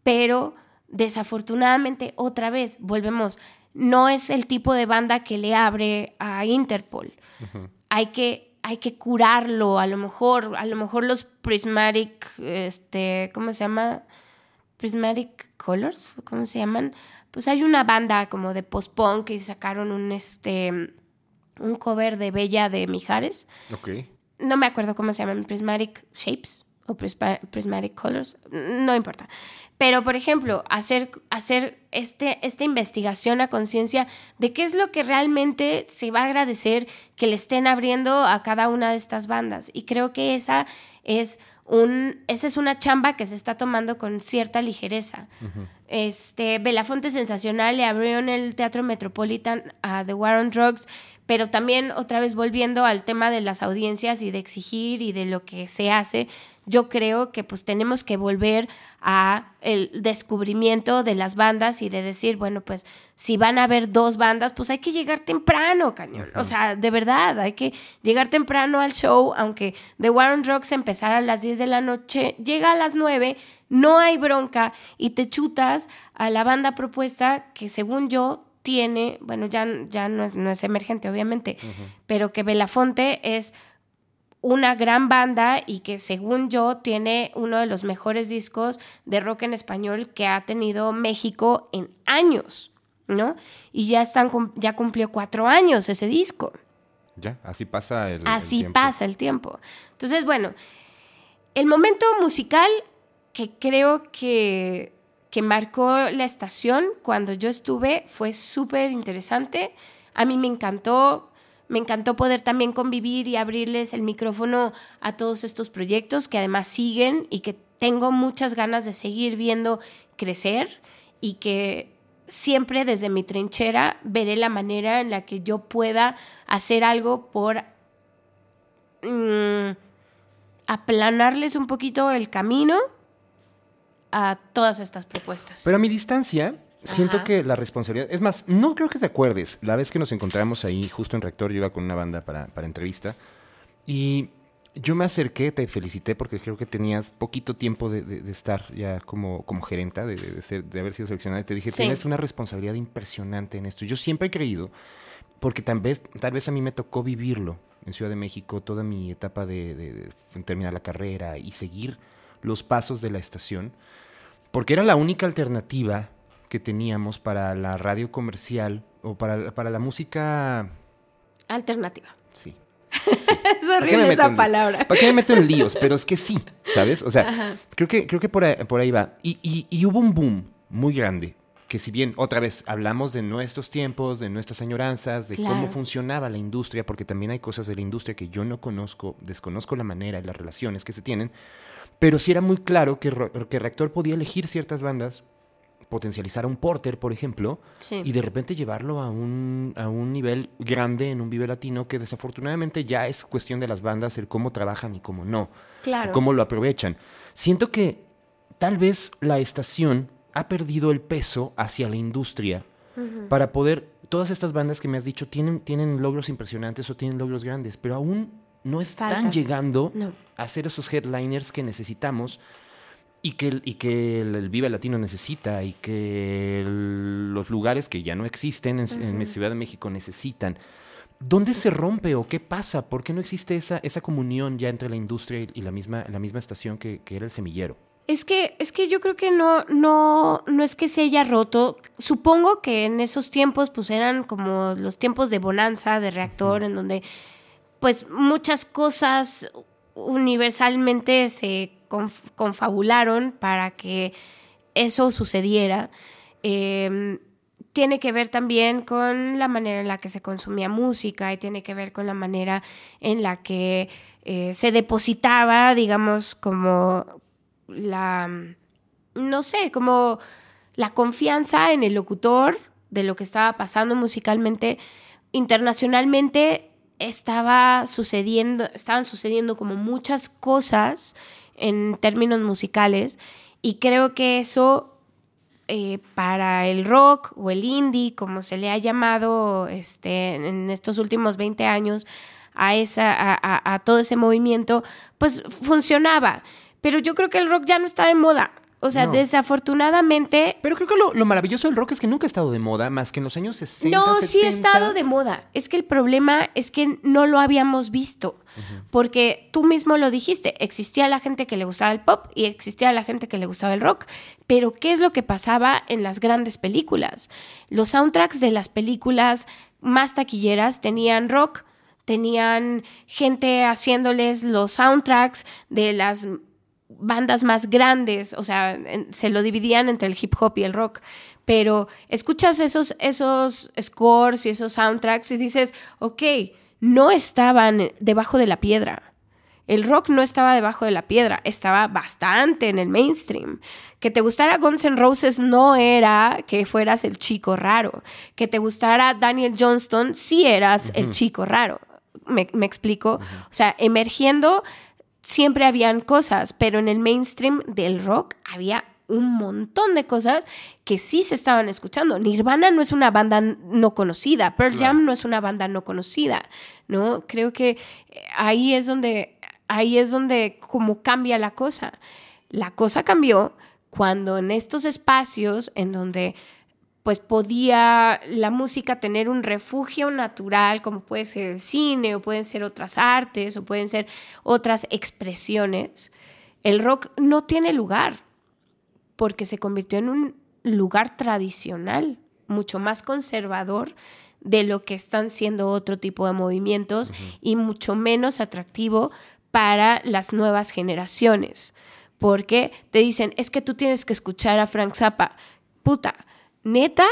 pero desafortunadamente otra vez volvemos, no es el tipo de banda que le abre a Interpol. Hay que hay que curarlo, a lo mejor, a lo mejor los prismatic, este, ¿cómo se llama? Prismatic Colors, ¿cómo se llaman? Pues hay una banda como de post-punk que sacaron un, este, un cover de Bella de Mijares. Ok. No me acuerdo cómo se llaman, Prismatic Shapes o Prismatic Colors, no importa. Pero, por ejemplo, hacer, hacer este, esta investigación a conciencia de qué es lo que realmente se va a agradecer que le estén abriendo a cada una de estas bandas. Y creo que esa es, un, esa es una chamba que se está tomando con cierta ligereza. Este, Belafonte Sensacional le abrió en el Teatro Metropolitan a The War on Drugs, pero también otra vez volviendo al tema de las audiencias y de exigir y de lo que se hace, yo creo que pues tenemos que volver a el descubrimiento de las bandas y de decir, bueno, pues si van a haber dos bandas, pues hay que llegar temprano, cañón. O sea, de verdad, hay que llegar temprano al show, aunque The War on Drugs empezara a las 10 de la noche, llega a las 9, no hay bronca y te chutas a la banda propuesta que según yo tiene, bueno, ya, ya no, es, no es emergente, obviamente, pero que Belafonte es una gran banda y que según yo tiene uno de los mejores discos de rock en español que ha tenido México en años, ¿no? Y ya están ya cumplió cuatro años ese disco. Ya, así pasa el, así pasa el tiempo. Entonces, bueno, el momento musical que creo que, que marcó la estación cuando yo estuve fue súper interesante. A mí me encantó me encantó poder también convivir y abrirles el micrófono a todos estos proyectos que además siguen y que tengo muchas ganas de seguir viendo crecer y que siempre desde mi trinchera veré la manera en la que yo pueda hacer algo por mm, aplanarles un poquito el camino a todas estas propuestas. Pero a mi distancia, Siento que la responsabilidad. Es más, no creo que te acuerdes. La vez que nos encontramos ahí, justo en Rector, yo iba con una banda para, para entrevista. Y yo me acerqué, te felicité porque creo que tenías poquito tiempo de, de, estar ya como, como gerenta, de, de, haber sido seleccionada. Y te dije, tienes una responsabilidad impresionante en esto. Yo siempre he creído, porque tal vez, tal vez a mí me tocó vivirlo en Ciudad de México, toda mi etapa de terminar la carrera y seguir los pasos de la estación, porque era la única alternativa que teníamos para la radio comercial o para, para la música... Alternativa. Sí. es horrible esa palabra. ¿Para qué me meto en líos? Pero es que sí, ¿sabes? O sea, creo que, creo que por, ahí, por ahí va. Y, y, hubo un boom muy grande que si bien otra vez hablamos de nuestros tiempos, de nuestras añoranzas, de cómo funcionaba la industria, porque también hay cosas de la industria que yo no conozco, desconozco la manera y las relaciones que se tienen, pero sí era muy claro que, que Reactor podía elegir ciertas bandas potencializar a un porter, por ejemplo, y de repente llevarlo a un, a un nivel grande en un Vive Latino que desafortunadamente ya es cuestión de las bandas el cómo trabajan y cómo no, claro. cómo lo aprovechan. Siento que tal vez la estación ha perdido el peso hacia la industria para poder, todas estas bandas que me has dicho tienen, tienen logros impresionantes o tienen logros grandes, pero aún no están llegando a ser esos headliners que necesitamos y que, y que el, Viva Latino necesita y que los lugares que ya no existen en, Ciudad de México necesitan. ¿Dónde se rompe o qué pasa? ¿Por qué no existe esa, esa comunión ya entre la industria y, la, misma, la misma estación que, era el semillero? Es que, es que yo creo que no, no, no es que se haya roto. Supongo que en esos tiempos, pues eran como los tiempos de bonanza, de reactor, en donde pues muchas cosas universalmente se confabularon para que eso sucediera. Em, tiene que ver también con la manera en la que se consumía música y tiene que ver con la manera en la que eh, se depositaba, digamos, como la, no sé, como la confianza en el locutor de lo que estaba pasando musicalmente. Internacionalmente estaba sucediendo, estaban sucediendo como muchas cosas en términos musicales y creo que eso eh, para el rock o el indie, como se le ha llamado este, en estos últimos 20 años, a, esa, a, a todo ese movimiento, pues funcionaba. Pero yo creo que el rock ya no está de moda. O sea, desafortunadamente. Pero creo que lo, maravilloso del rock es que nunca ha estado de moda, más que en los años 60. No, sí ha estado de moda. Es que el problema es que no lo habíamos visto. Porque tú mismo lo dijiste, existía la gente que le gustaba el pop y existía la gente que le gustaba el rock. Pero, ¿qué es lo que pasaba en las grandes películas? Los soundtracks de las películas más taquilleras tenían rock, tenían gente haciéndoles los soundtracks de las bandas más grandes, o sea, se lo dividían entre el hip hop y el rock, pero escuchas esos, esos scores y esos soundtracks y dices, ok, no estaban debajo de la piedra. El rock no estaba debajo de la piedra, estaba bastante en el mainstream. Que te gustara Guns N' Roses no era que fueras el chico raro. Que te gustara Daniel Johnston sí eras el chico raro. ¿Me, explico? O sea, emergiendo siempre habían cosas, pero en el mainstream del rock había un montón de cosas que sí se estaban escuchando. Nirvana no es una banda no conocida, Pearl Jam no es una banda no conocida, ¿no? Creo que ahí es donde ahí es donde como cambia la cosa. La cosa cambió cuando en estos espacios en donde pues podía la música tener un refugio natural, como puede ser el cine, o pueden ser otras artes, o pueden ser otras expresiones, el rock no tiene lugar, porque se convirtió en un lugar tradicional, mucho más conservador de lo que están siendo otro tipo de movimientos y mucho menos atractivo para las nuevas generaciones. Porque te dicen, es que tú tienes que escuchar a Frank Zappa. Puta, neta,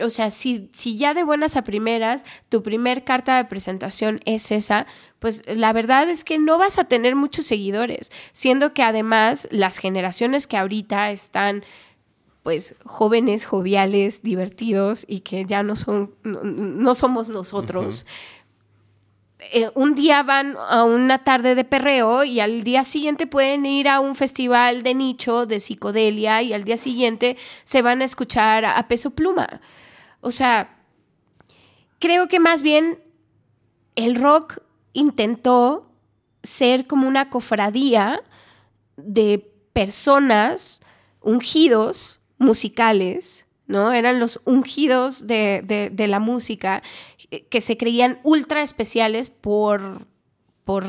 o sea, si, si, ya de buenas a primeras tu primer carta de presentación es esa, pues la verdad es que no vas a tener muchos seguidores, siendo que además las generaciones que ahorita están pues jóvenes, joviales, divertidos y que ya no son, no, somos nosotros, eh, un día van a una tarde de perreo y al día siguiente pueden ir a un festival de nicho de psicodelia y al día siguiente se van a escuchar a, peso pluma. O sea, creo que más bien el rock intentó ser como una cofradía de personas ungidos musicales ¿no? Eran los ungidos de, la música eh, que se creían ultra especiales por, por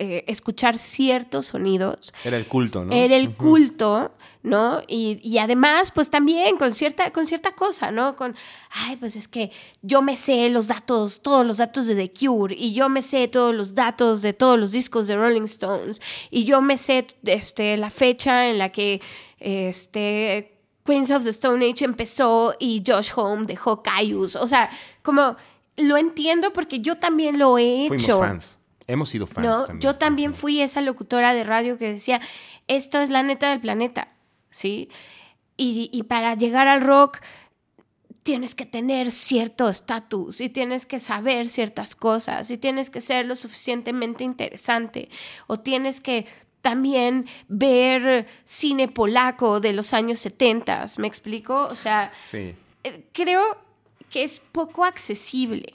eh, escuchar ciertos sonidos. Era el culto, ¿no? Era el culto, ¿no? Y, además, pues también con cierta, con cierta cosa, ¿no? Con, ay, pues es que yo me sé los datos, todos los datos de The Cure, y yo me sé todos los datos de todos los discos de Rolling Stones, y yo me sé este, la fecha en la que este Queens of the Stone Age empezó y Josh Home dejó Caius. O sea, como lo entiendo porque yo también lo he hecho. Fuimos fans. Hemos sido fans. También. Yo también fui esa locutora de radio que decía, esto es la neta del planeta, ¿sí? Y, y para llegar al rock tienes que tener cierto estatus y tienes que saber ciertas cosas y tienes que ser lo suficientemente interesante o tienes que también ver cine polaco de los años 70, ¿me explico? O sea, sí. Eh, creo que es poco accesible,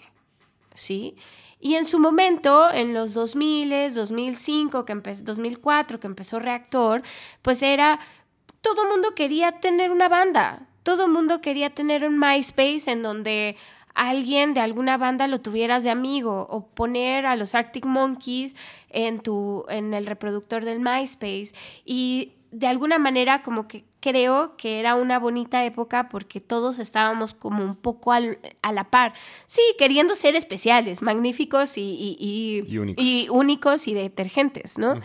¿sí? Y en su momento, en los 2000, 2005, que 2004, que empezó Reactor, pues era, todo el mundo quería tener una banda, todo el mundo quería tener un MySpace en donde alguien de alguna banda lo tuvieras de amigo o poner a los Arctic Monkeys en tu en el reproductor del MySpace y de alguna manera como que creo que era una bonita época porque todos estábamos como un poco a la par. Sí, queriendo ser especiales, magníficos y, y, únicos. y detergentes, ¿no?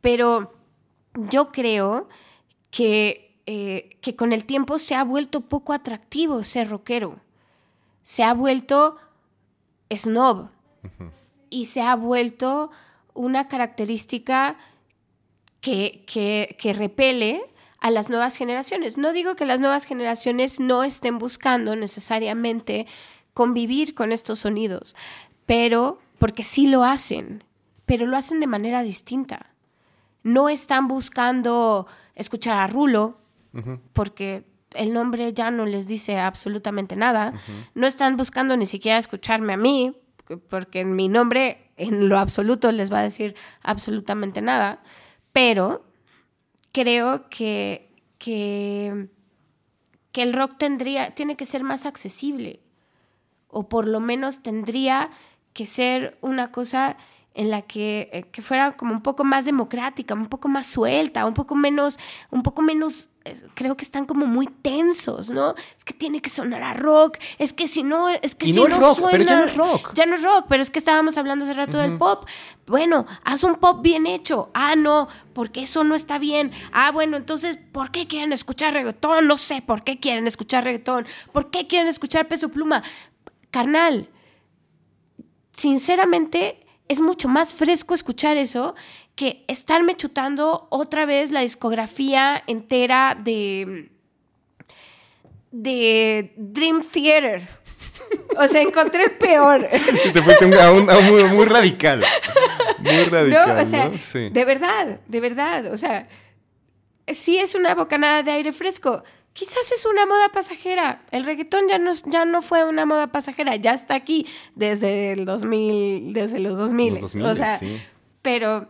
Pero yo creo que, eh, que con el tiempo se ha vuelto poco atractivo ser rockero se ha vuelto snob y se ha vuelto una característica que, que, repele a las nuevas generaciones. No digo que las nuevas generaciones no estén buscando necesariamente convivir con estos sonidos, pero porque sí lo hacen, pero lo hacen de manera distinta. No están buscando escuchar a Rulo, porque el nombre ya no les dice absolutamente nada. No están buscando ni siquiera escucharme a mí, porque mi nombre en lo absoluto les va a decir absolutamente nada. Pero creo que, que, que el rock tendría, tiene que ser más accesible. O por lo menos tendría que ser una cosa en la que, eh, que, fuera como un poco más democrática, un poco más suelta, un poco menos, un poco menos, creo que están como muy tensos, ¿no? Es que tiene que sonar a rock, es que si no, es que si no, rock, suena, pero ya no es rock. Ya no es rock, pero es que estábamos hablando hace rato del pop. Bueno, haz un pop bien hecho. Ah, no, porque eso no está bien. Ah, bueno, entonces, ¿por qué quieren escuchar reggaetón? No sé, ¿por qué quieren escuchar reggaetón? ¿Por qué quieren escuchar peso pluma? Carnal, sinceramente es mucho más fresco escuchar eso que estarme chutando otra vez la discografía entera de de Dream Theater. O sea, encontré el peor. Te fuiste a un, muy, muy, radical. Muy radical. No, o sea, de verdad, de verdad. O sea, sí es una bocanada de aire fresco. Quizás es una moda pasajera. El reggaetón ya no, ya no fue una moda pasajera, ya está aquí desde el 2000, desde los 2000. o sea, pero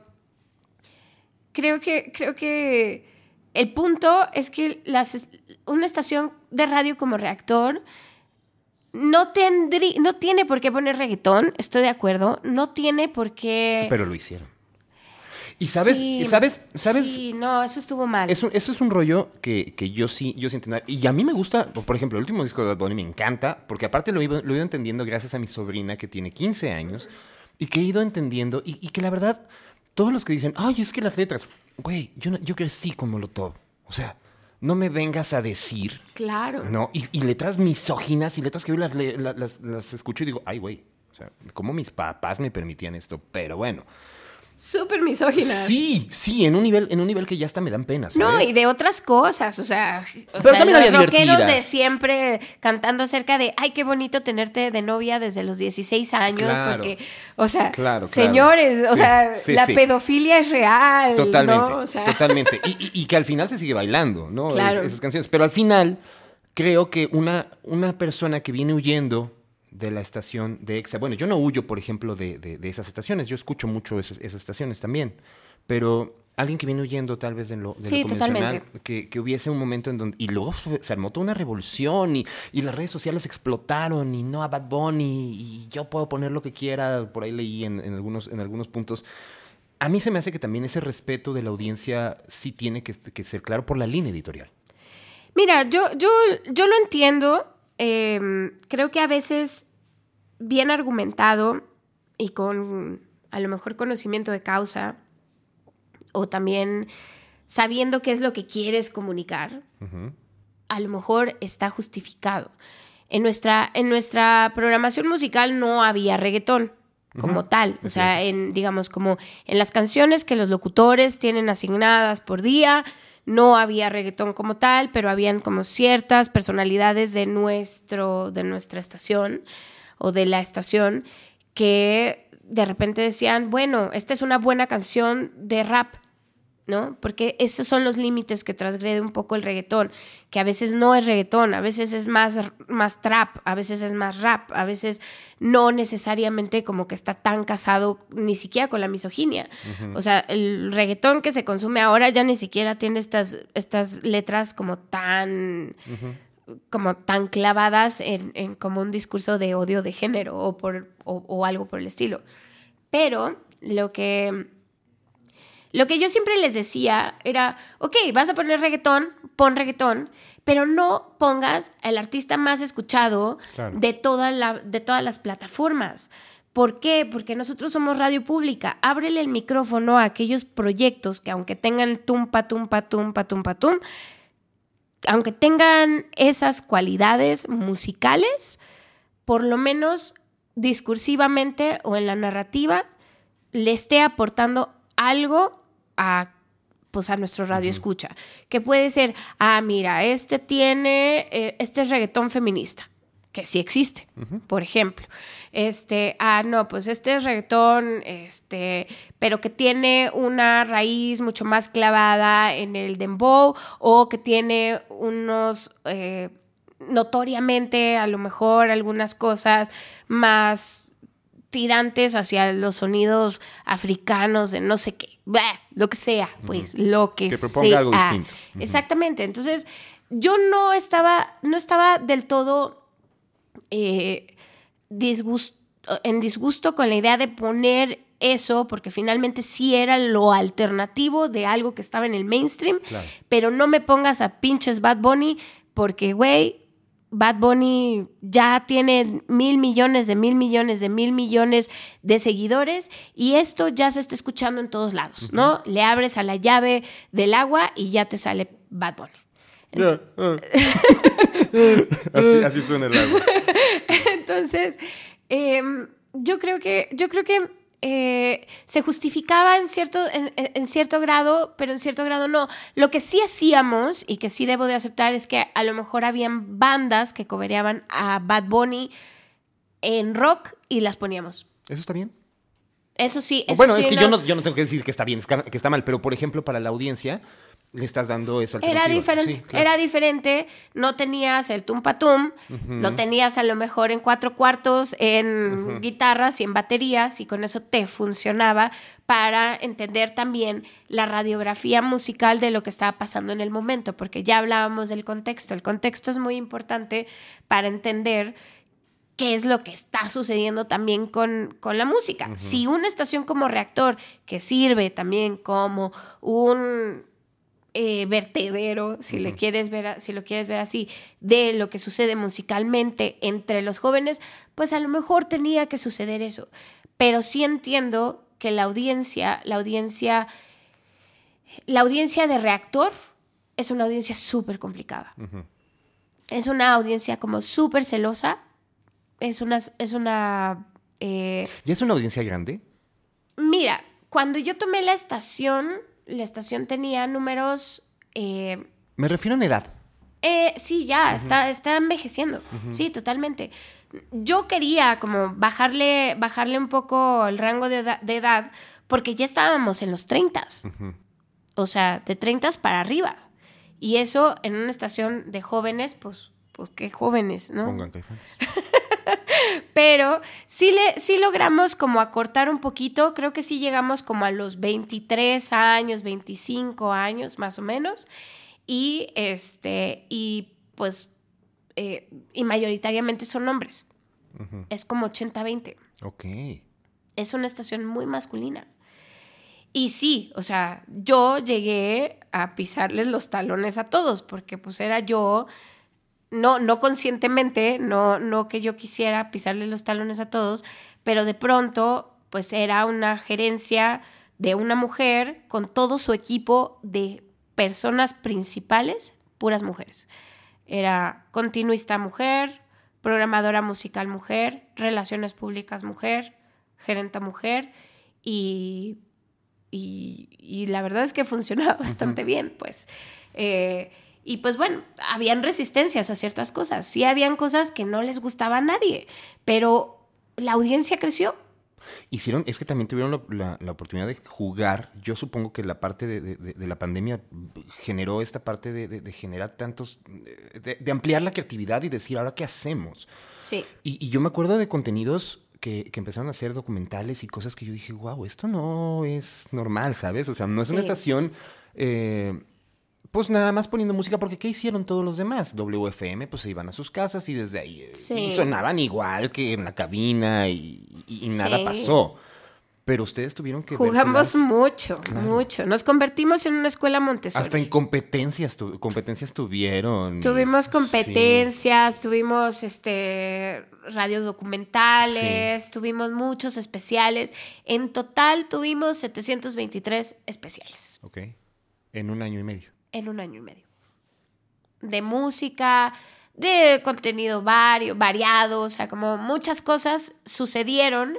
creo que, creo que el punto es que las, una estación de radio como reactor no, tendrí, no tiene por qué poner reggaetón, estoy de acuerdo, no tiene por qué... Pero lo hicieron. Y sabes, y sabes, sabes. Sí, no, eso estuvo mal. Eso, eso es un rollo que, que, yo sí, yo sí entiendo. Y a mí me gusta, por ejemplo, el último disco de Bad Bunny me encanta, porque aparte lo he, ido, lo he ido entendiendo gracias a mi sobrina que tiene 15 años y que he ido entendiendo y, y, que la verdad, todos los que dicen, ay, es que las letras, güey, yo, yo crecí con Molotov. O sea, no me vengas a decir. Claro. No, y, y letras misóginas y letras que yo las, las, las, escucho y digo, ay, güey. O sea, ¿cómo mis papás me permitían esto? Pero bueno. Súper misóginas. Sí, sí, en un nivel, en un nivel que ya hasta me dan pena. No, y de otras cosas, o sea, Pero también los rockeros de siempre cantando acerca de, ay, qué bonito tenerte de novia desde los 16 años, porque, o sea, señores, o sea, la pedofilia es real. Totalmente, totalmente. Y, que al final se sigue bailando, ¿no? Claro. esas canciones. Pero al final, creo que una, una persona que viene huyendo de la estación de EXA. Bueno, yo no huyo, por ejemplo, de, de, esas estaciones, yo escucho mucho esas, estaciones también, pero alguien que viene huyendo tal vez de lo, de convencional, que, que, hubiese un momento en donde... Y luego se armó toda una revolución y, y, las redes sociales explotaron y no a Bad Bunny y, yo puedo poner lo que quiera, por ahí leí en, en, algunos, en algunos puntos. A mí se me hace que también ese respeto de la audiencia sí tiene que, que ser claro por la línea editorial. Mira, yo, yo, yo lo entiendo, Em, creo que a veces bien argumentado y con a lo mejor conocimiento de causa o también sabiendo qué es lo que quieres comunicar, a lo mejor está justificado. En nuestra, en nuestra programación musical no había reggaetón como tal, o sea, en digamos como en las canciones que los locutores tienen asignadas por día, no había reggaetón como tal, pero habían como ciertas personalidades de, nuestro, de nuestra estación o de la estación que de repente decían, bueno, esta es una buena canción de rap. ¿No? Porque esos son los límites que transgrede un poco el reggaetón, que a veces no es reggaetón, a veces es más, más trap, a veces es más rap, a veces no necesariamente como que está tan casado ni siquiera con la misoginia. O sea, el reggaetón que se consume ahora ya ni siquiera tiene estas, estas letras como tan... como tan clavadas en, como un discurso de odio de género o, por, o algo por el estilo. Pero lo que lo que yo siempre les decía era, ok, vas a poner reggaetón, pon reggaetón, pero no pongas el artista más escuchado de, toda la, de todas las plataformas. ¿Por qué? Porque nosotros somos radio pública. Ábrele el micrófono a aquellos proyectos que aunque tengan tumpa, tumpa, tumpa, tumpa, tum, aunque tengan esas cualidades musicales, por lo menos discursivamente o en la narrativa, le esté aportando algo a pues a nuestro radio escucha, que puede ser, ah, mira, este tiene, eh, este es reggaetón feminista, que sí existe, por ejemplo. Este, ah, no, pues este es reggaetón, este, pero que tiene una raíz mucho más clavada en el dembow o que tiene unos, eh, notoriamente, a lo mejor algunas cosas más tirantes hacia los sonidos africanos de no sé qué, lo que sea, pues, lo que, que proponga algo distinto. Exactamente. Entonces, yo no estaba, no estaba del todo eh, en disgusto con la idea de poner eso, porque finalmente sí era lo alternativo de algo que estaba en el mainstream, pero no me pongas a pinches Bad Bunny, porque, güey, Bad Bunny ya tiene mil millones de mil millones de mil millones de seguidores y esto ya se está escuchando en todos lados, ¿no? Le abres a la llave del agua y ya te sale Bad Bunny. Ah. así, suena el agua. Entonces, em, yo creo que, yo creo que eh, se justificaba en cierto, en, cierto grado, pero en cierto grado no. Lo que sí hacíamos y que sí debo de aceptar es que a lo mejor habían bandas que cobereaban a Bad Bunny en rock y las poníamos. ¿Eso está bien? Eso sí. Eso bueno, sí es que yo, no, yo no tengo que decir que está bien, que está mal, pero por ejemplo, para la audiencia, le estás dando esa Era diferente, era diferente, no tenías el tumpatum, lo tenías a lo mejor en cuatro cuartos, en guitarras y en baterías, y con eso te funcionaba para entender también la radiografía musical de lo que estaba pasando en el momento, porque ya hablábamos del contexto. El contexto es muy importante para entender qué es lo que está sucediendo también con, con la música. Si una estación como reactor, que sirve también como un eh, vertedero, si, le quieres ver, si lo quieres ver así, de lo que sucede musicalmente entre los jóvenes, pues a lo mejor tenía que suceder eso. Pero sí entiendo que la audiencia, la audiencia, la audiencia de reactor es una audiencia súper complicada. Es una audiencia como súper celosa. Es una... Es una eh, ¿Y es una audiencia grande? Mira, cuando yo tomé la estación, la estación tenía números... Eh, Me refiero en edad. Eh, sí, ya, está, está envejeciendo. Sí, totalmente. Yo quería como bajarle, bajarle un poco el rango de, edad porque ya estábamos en los 30. O sea, de 30 para arriba. Y eso en una estación de jóvenes, pues, pues qué jóvenes, ¿no? Pongan Pero sí, le, sí logramos como acortar un poquito, creo que sí llegamos como a los 23 años, 25 años más o menos. Y este, y pues, eh, y mayoritariamente son hombres. Es como 80-20. Ok. Es una estación muy masculina. Y sí, o sea, yo llegué a pisarles los talones a todos, porque pues era yo no, no conscientemente, no, no que yo quisiera pisarle los talones a todos, pero de pronto, pues era una gerencia de una mujer con todo su equipo de personas principales, puras mujeres. Era continuista mujer, programadora musical mujer, relaciones públicas mujer, gerenta mujer y, y, la verdad es que funcionaba bastante bien, pues. Eh, y pues bueno, habían resistencias a ciertas cosas. Sí habían cosas que no les gustaba a nadie, pero la audiencia creció. Hicieron, es que también tuvieron la, oportunidad de jugar. Yo supongo que la parte de, la pandemia generó esta parte de, generar tantos, de, ampliar la creatividad y decir, ahora qué hacemos. Sí. Y, yo me acuerdo de contenidos que, empezaron a hacer documentales y cosas que yo dije, wow, esto no es normal, ¿sabes? O sea, no es una estación... Eh, pues nada más poniendo música, porque ¿qué hicieron todos los demás? WFM, pues se iban a sus casas y desde ahí eh, sonaban igual que en la cabina y, nada pasó. Pero ustedes tuvieron que... Jugamos mucho, mucho. Nos convertimos en una escuela Montessori. Hasta en competencias, competencias tuvieron. Tuvimos competencias, tuvimos este radiodocumentales, tuvimos muchos especiales. En total tuvimos 723 especiales. Ok. En un año y medio en un año y medio. De música, de contenido vario, variado, o sea, como muchas cosas sucedieron.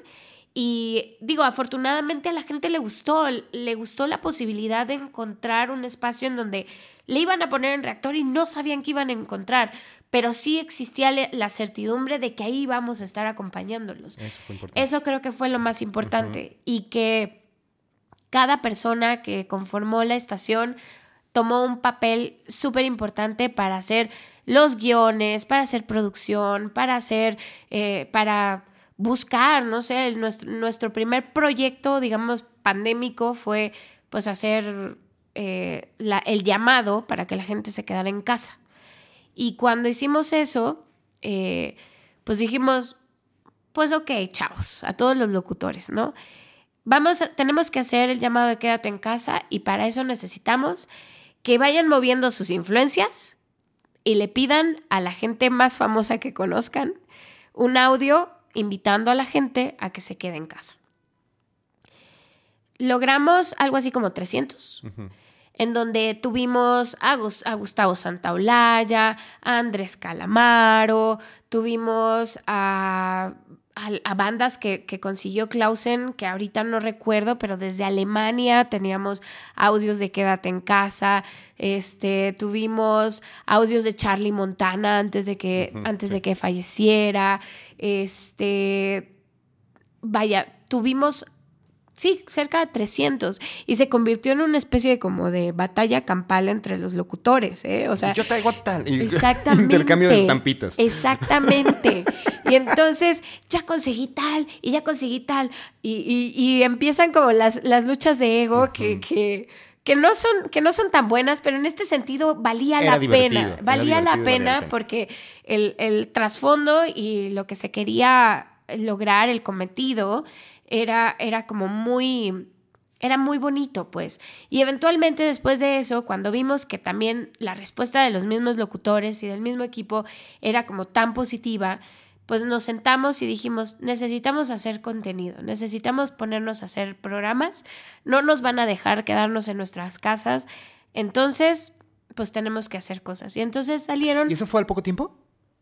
Y digo, afortunadamente a la gente le gustó, le gustó la posibilidad de encontrar un espacio en donde le iban a poner en reactor y no sabían qué iban a encontrar, pero sí existía la certidumbre de que ahí íbamos a estar acompañándolos. Eso fue importante. Eso creo que fue lo más importante y que cada persona que conformó la estación tomó un papel súper importante para hacer los guiones, para hacer producción, para hacer, eh, para buscar, no sé, nuestro, nuestro, primer proyecto, digamos, pandémico fue pues hacer eh, el llamado para que la gente se quedara en casa. Y cuando hicimos eso, eh, pues dijimos, pues ok, chavos, a todos los locutores, ¿no? Vamos, tenemos que hacer el llamado de quédate en casa y para eso necesitamos que vayan moviendo sus influencias y le pidan a la gente más famosa que conozcan un audio invitando a la gente a que se quede en casa. Logramos algo así como 300, en donde tuvimos a, Gustavo Santaolalla, a Andrés Calamaro, tuvimos a, a, bandas que, consiguió Clausen, que ahorita no recuerdo, pero desde Alemania teníamos audios de Quédate en casa, este, tuvimos audios de Charlie Montana antes de que, antes de que falleciera, este, vaya, tuvimos Sí, cerca de 300. Y se convirtió en una especie de como de batalla campal entre los locutores, ¿eh? O sea... yo traigo tal. Exactamente. Intercambio de estampitas. Exactamente. y entonces, ya conseguí tal, y ya conseguí tal. Y, empiezan como las, las luchas de ego que... que no son, que no son tan buenas, pero en este sentido valía la pena. Valía la pena porque el, el trasfondo y lo que se quería lograr, el cometido, era, era como muy, era muy bonito, pues. Y eventualmente después de eso, cuando vimos que también la respuesta de los mismos locutores y del mismo equipo era como tan positiva, pues nos sentamos y dijimos, necesitamos hacer contenido, necesitamos ponernos a hacer programas, no nos van a dejar quedarnos en nuestras casas, entonces, pues tenemos que hacer cosas. Y entonces salieron... ¿Y eso fue al poco tiempo?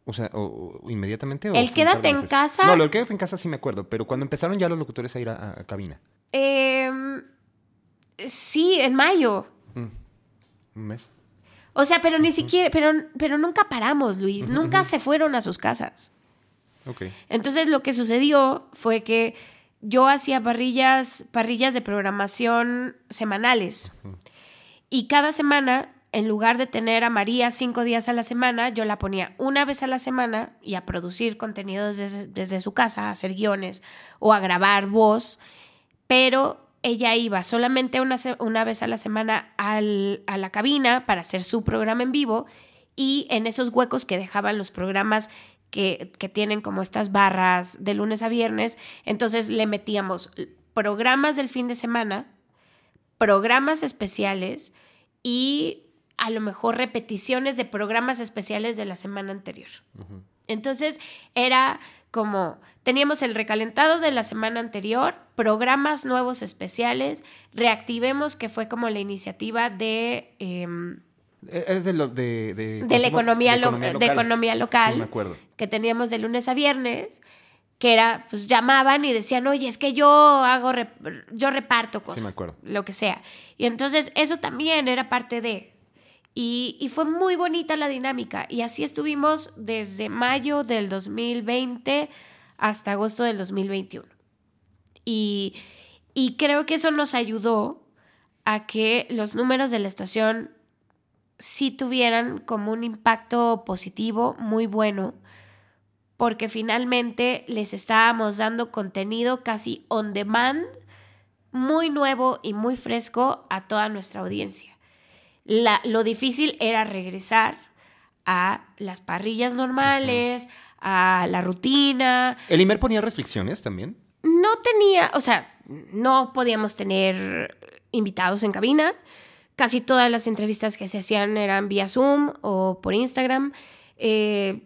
O sea, o, inmediatamente. el quédate en casa. No, lo del quédate en casa sí me acuerdo, pero cuando empezaron ya los locutores a ir a, cabina. Em, sí, en mayo. Mm, un mes. O sea, pero ni siquiera, pero, pero nunca paramos, Luis. Nunca se fueron a sus casas. Ok. Entonces lo que sucedió fue que yo hacía parrillas, parrillas de programación semanales. Y cada semana en lugar de tener a María cinco días a la semana, yo la ponía una vez a la semana y a producir contenido desde, su casa, a hacer guiones o a grabar voz, pero ella iba solamente una, una vez a la semana a la cabina para hacer su programa en vivo y en esos huecos que dejaban los programas que, que tienen como estas barras de lunes a viernes, entonces le metíamos programas del fin de semana, programas especiales y a lo mejor repeticiones de programas especiales de la semana anterior. Entonces era como, teníamos el recalentado de la semana anterior, programas nuevos especiales, reactivemos, que fue como la iniciativa de... Em, es de, de, la economía, local, de economía local. me acuerdo. Que teníamos de lunes a viernes que era, pues llamaban y decían, oye, es que yo hago, yo reparto cosas, sí, me acuerdo. lo que sea. Y entonces eso también era parte de, y, fue muy bonita la dinámica. Y así estuvimos desde mayo del 2020 hasta agosto del 2021. Y, y creo que eso nos ayudó a que los números de la estación sí tuvieran como un impacto positivo muy bueno, porque finalmente les estábamos dando contenido casi on demand, muy nuevo y muy fresco a toda nuestra audiencia lo difícil era regresar a las parrillas normales, a la rutina. ¿El IMER ponía restricciones también? No tenía, o sea, no podíamos tener invitados en cabina. Casi todas las entrevistas que se hacían eran vía Zoom o por Instagram. Eh,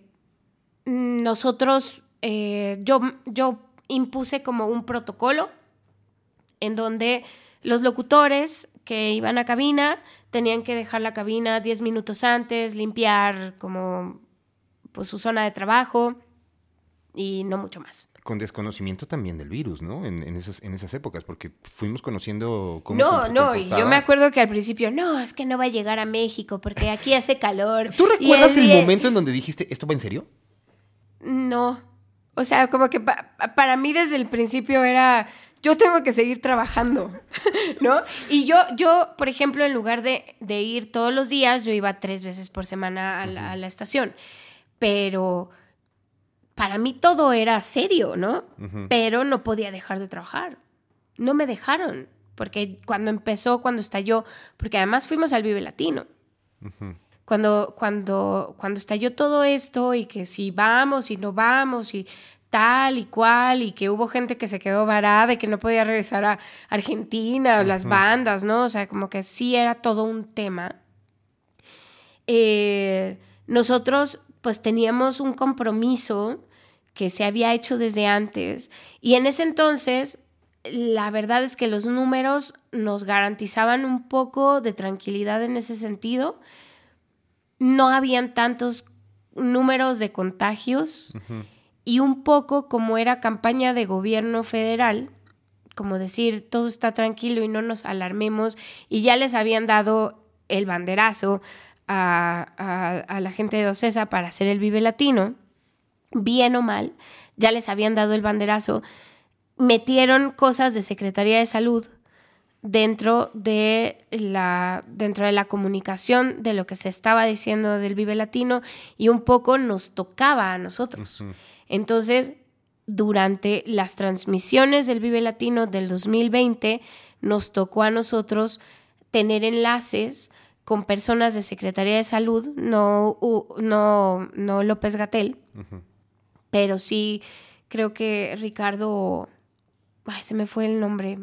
nosotros, eh, yo, yo impuse como un protocolo en donde los locutores que iban a cabina tenían que dejar la cabina 10 minutos antes, limpiar como pues, su zona de trabajo y no mucho más. Con desconocimiento también del virus, ¿no? En, esas, en esas épocas, porque fuimos conociendo cómo. No, no, y yo me acuerdo que al principio, no, es que no va a llegar a México porque aquí hace calor. ¿Tú recuerdas el momento en donde dijiste, ¿esto va en serio? No. O sea, como que para mí desde el principio era yo tengo que seguir trabajando, ¿no? Y yo, yo, por ejemplo, en lugar de, ir todos los días, yo iba tres veces por semana a la, estación. Pero para mí todo era serio, ¿no? Pero no podía dejar de trabajar. No me dejaron, porque cuando empezó, cuando estalló, porque además fuimos al Vive Latino. Cuando, cuando, cuando estalló todo esto y que si vamos y no vamos y tal y cual, y que hubo gente que se quedó varada y que no podía regresar a Argentina, las bandas, ¿no? O sea, como que sí era todo un tema. Eh, nosotros pues teníamos un compromiso que se había hecho desde antes y en ese entonces la verdad es que los números nos garantizaban un poco de tranquilidad en ese sentido. No habían tantos números de contagios y un poco como era campaña de gobierno federal, como decir, todo está tranquilo y no nos alarmemos, y ya les habían dado el banderazo a, la gente de Ocesa para hacer el Vive Latino, bien o mal, ya les habían dado el banderazo, metieron cosas de Secretaría de Salud dentro de la dentro de la comunicación de lo que se estaba diciendo del Vive Latino y un poco nos tocaba a nosotros. Entonces, durante las transmisiones del Vive Latino del 2020 nos tocó a nosotros tener enlaces con personas de Secretaría de Salud, no, no, no López Gatel, pero sí creo que Ricardo, ay, se me fue el nombre,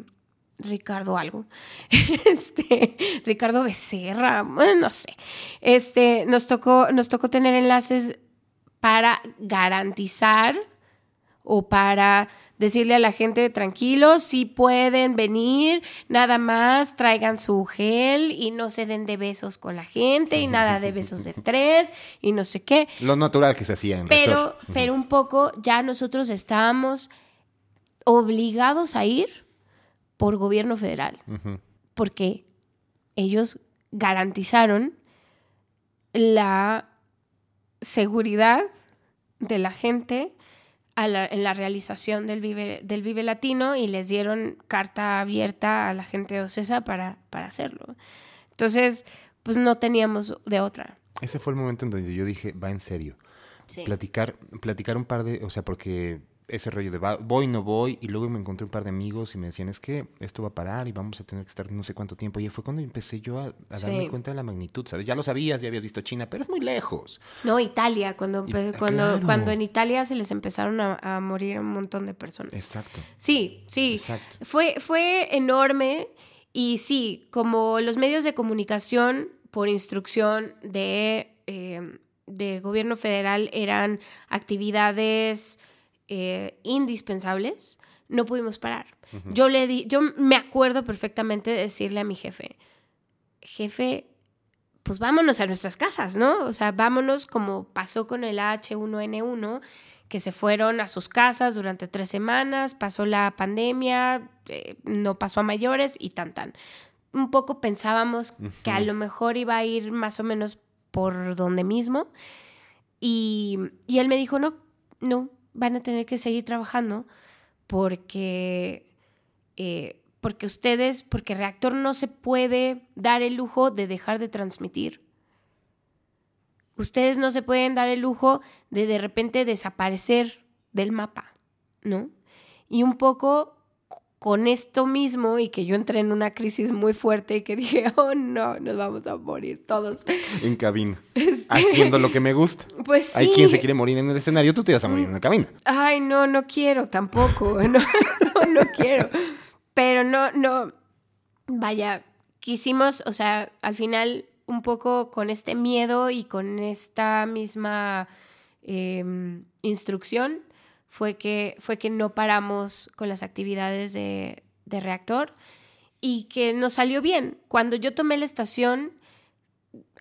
Ricardo algo, este, Ricardo Becerra, bueno, no sé, este, nos tocó, nos tocó tener enlaces para garantizar o para decirle a la gente tranquilos, si pueden venir, nada más traigan su gel y no se den de besos con la gente y nada de besos de tres y no sé qué. Lo natural que se hacía en Pero, pero un poco ya nosotros estábamos obligados a ir por gobierno federal, porque ellos garantizaron la seguridad de la gente en la realización del Vive, del Vive Latino y les dieron carta abierta a la gente de Ocesa para, para hacerlo. Entonces, pues no teníamos de otra. Ese fue el momento en donde yo dije, va en serio. Platicar, platicar un par de, o sea, porque ese rollo de voy, no voy, y luego me encontré un par de amigos y me decían, es que esto va a parar y vamos a tener que estar no sé cuánto tiempo. Y fue cuando empecé yo a, darme cuenta de la magnitud, ¿sabes? Ya lo sabías, ya habías visto China, pero es muy lejos. No, Italia, cuando, cuando, cuando en Italia se les empezaron a, morir un montón de personas. Exacto. Sí, sí. Exacto. Fue, fue enorme y sí, como los medios de comunicación por instrucción de, eh, de gobierno federal eran actividades eh, indispensables, no pudimos parar. Yo le di, yo me acuerdo perfectamente de decirle a mi jefe, jefe, pues vámonos a nuestras casas, ¿no? O sea, vámonos como pasó con el H1N1, que se fueron a sus casas durante tres semanas, pasó la pandemia, eh, no pasó a mayores y tan tan. Un poco pensábamos que a lo mejor iba a ir más o menos por donde mismo. Y, y él me dijo, no, no, van a tener que seguir trabajando porque, eh, porque ustedes, porque Reactor no se puede dar el lujo de dejar de transmitir. Ustedes no se pueden dar el lujo de de repente desaparecer del mapa, ¿no? Y un poco con esto mismo y que yo entré en una crisis muy fuerte y que dije, oh no, nos vamos a morir todos. En cabina. Este, Haciendo lo que me gusta. Pues sí. Hay quien se quiere morir en el escenario, tú te vas a morir en la cabina. Ay, no, no quiero tampoco. No, no, no quiero. Pero no, no. Vaya, quisimos, o sea, al final un poco con este miedo y con esta misma em, instrucción fue que, fue que no paramos con las actividades de, de reactor y que nos salió bien. Cuando yo tomé la estación,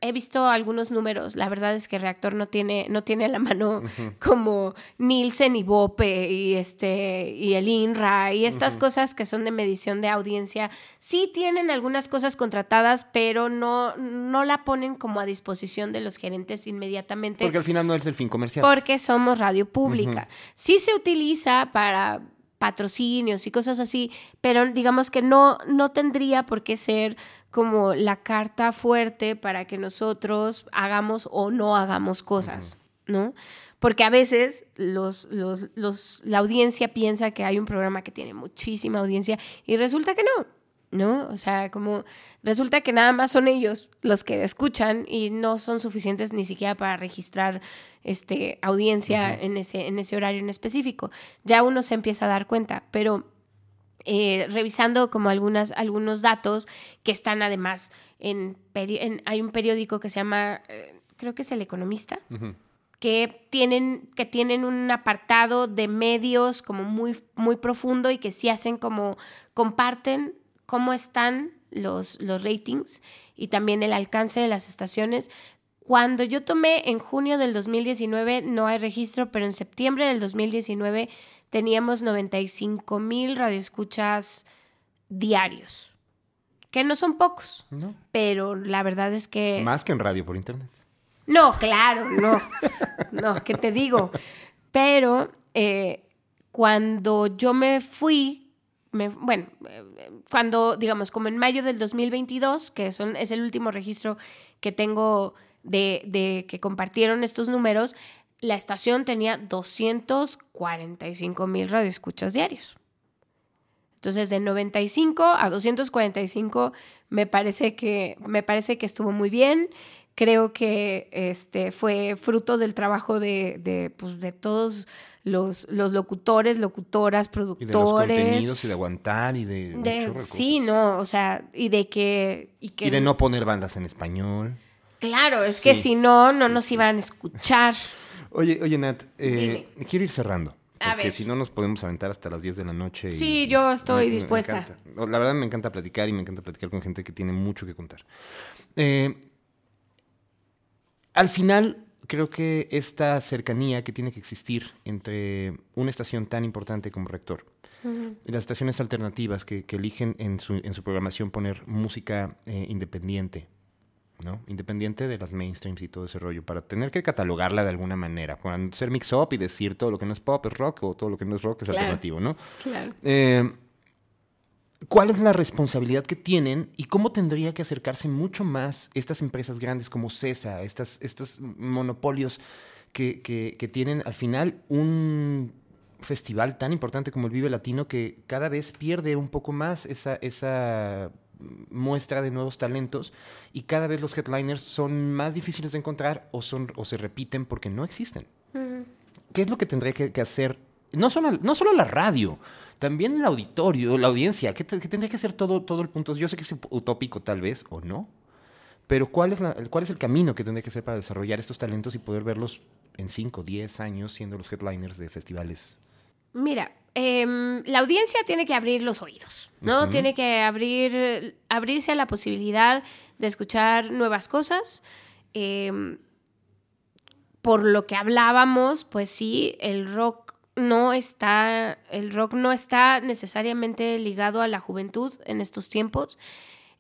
he visto algunos números. La verdad es que Reactor no tiene, no tiene a la mano como Nielsen y Bope y, este, y el INRA y estas cosas que son de medición de audiencia. Sí tienen algunas cosas contratadas, pero no, no la ponen como a disposición de los gerentes inmediatamente. Porque al final no es el fin comercial. Porque somos radio pública. Sí se utiliza para patrocinios y cosas así, pero digamos que no, no tendría por qué ser como la carta fuerte para que nosotros hagamos o no hagamos cosas, ¿no? Porque a veces los, los, la audiencia piensa que hay un programa que tiene muchísima audiencia y resulta que no, ¿no? O sea, como resulta que nada más son ellos los que escuchan y no son suficientes ni siquiera para registrar este, audiencia en, ese, en ese horario en específico. Ya uno se empieza a dar cuenta, pero eh, revisando como algunas, algunos datos que están además en, hay un periódico que se llama, eh, creo que es El Economista. que tienen, que tienen un apartado de medios como muy, muy profundo y que sí hacen como, comparten cómo están los, los ratings y también el alcance de las estaciones Cuando yo tomé en junio del 2019 no hay registro, pero en septiembre del 2019 teníamos 95 mil radioescuchas diarios, que no son pocos, No. pero la verdad es que... Más que en radio por internet. No, claro, no. No, ¿qué te digo? Pero eh, cuando yo me fui, me- bueno, cuando, digamos, como en mayo del 2022, que son, es el último registro que tengo de, de que compartieron estos números, la estación tenía 245 mil radioescuchas diarios. Entonces, de 95 a 245 me parece que, me parece que estuvo muy bien. Creo que este, fue fruto del trabajo de, de, pues, de todos los, los locutores, locutoras, Y de los productores. contenidos y de aguantar y de. sí, no, o sea, y de que... Y, que, Y de no poner bandas en español. Claro, es Sí, que si no, no sí, nos iban a escuchar. Oye, oye, Nat, eh, quiero ir cerrando. Porque si no nos podemos aventar hasta las 10 de la noche. y- Sí, yo estoy me- dispuesta. La verdad me encanta platicar y me encanta platicar con gente que tiene mucho que contar. Eh, al final, creo que esta cercanía que tiene que existir entre una estación tan importante como Rector y las estaciones alternativas que, que eligen en su, en su programación poner música eh, independiente, ¿no? Independiente de las mainstreams y todo ese rollo, para tener que catalogarla de alguna manera, para ser mix-up y decir todo lo que no es pop es rock o todo lo que no es rock es Claro. alternativo, ¿no? Claro. Eh, ¿Cuál es la responsabilidad que tienen y cómo tendría que acercarse mucho más estas empresas grandes como CESA, estas, estos monopolios que, que- que tienen al final un festival tan importante como el Vive Latino que cada vez pierde un poco más esa, esa muestra de nuevos talentos y cada vez los headliners son más difíciles de encontrar o, son, o se repiten porque no existen? ¿Qué es lo que tendría que, que hacer? No solo, no solo la radio, también el auditorio, la audiencia. ¿Qué, te- qué tendría que hacer todo, todo el punto? Yo sé que es utópico tal vez, o no, pero ¿cuál es, la- ¿cuál es el camino que tendría que hacer para desarrollar estos talentos y poder verlos en 5, 10 años siendo los headliners de festivales? Mira, em, la audiencia tiene que abrir los oídos, ¿no? Tiene que abrir, abrirse a la posibilidad de escuchar nuevas cosas. Em, por lo que hablábamos, pues sí, el rock no está, el rock no está necesariamente ligado a la juventud en estos tiempos.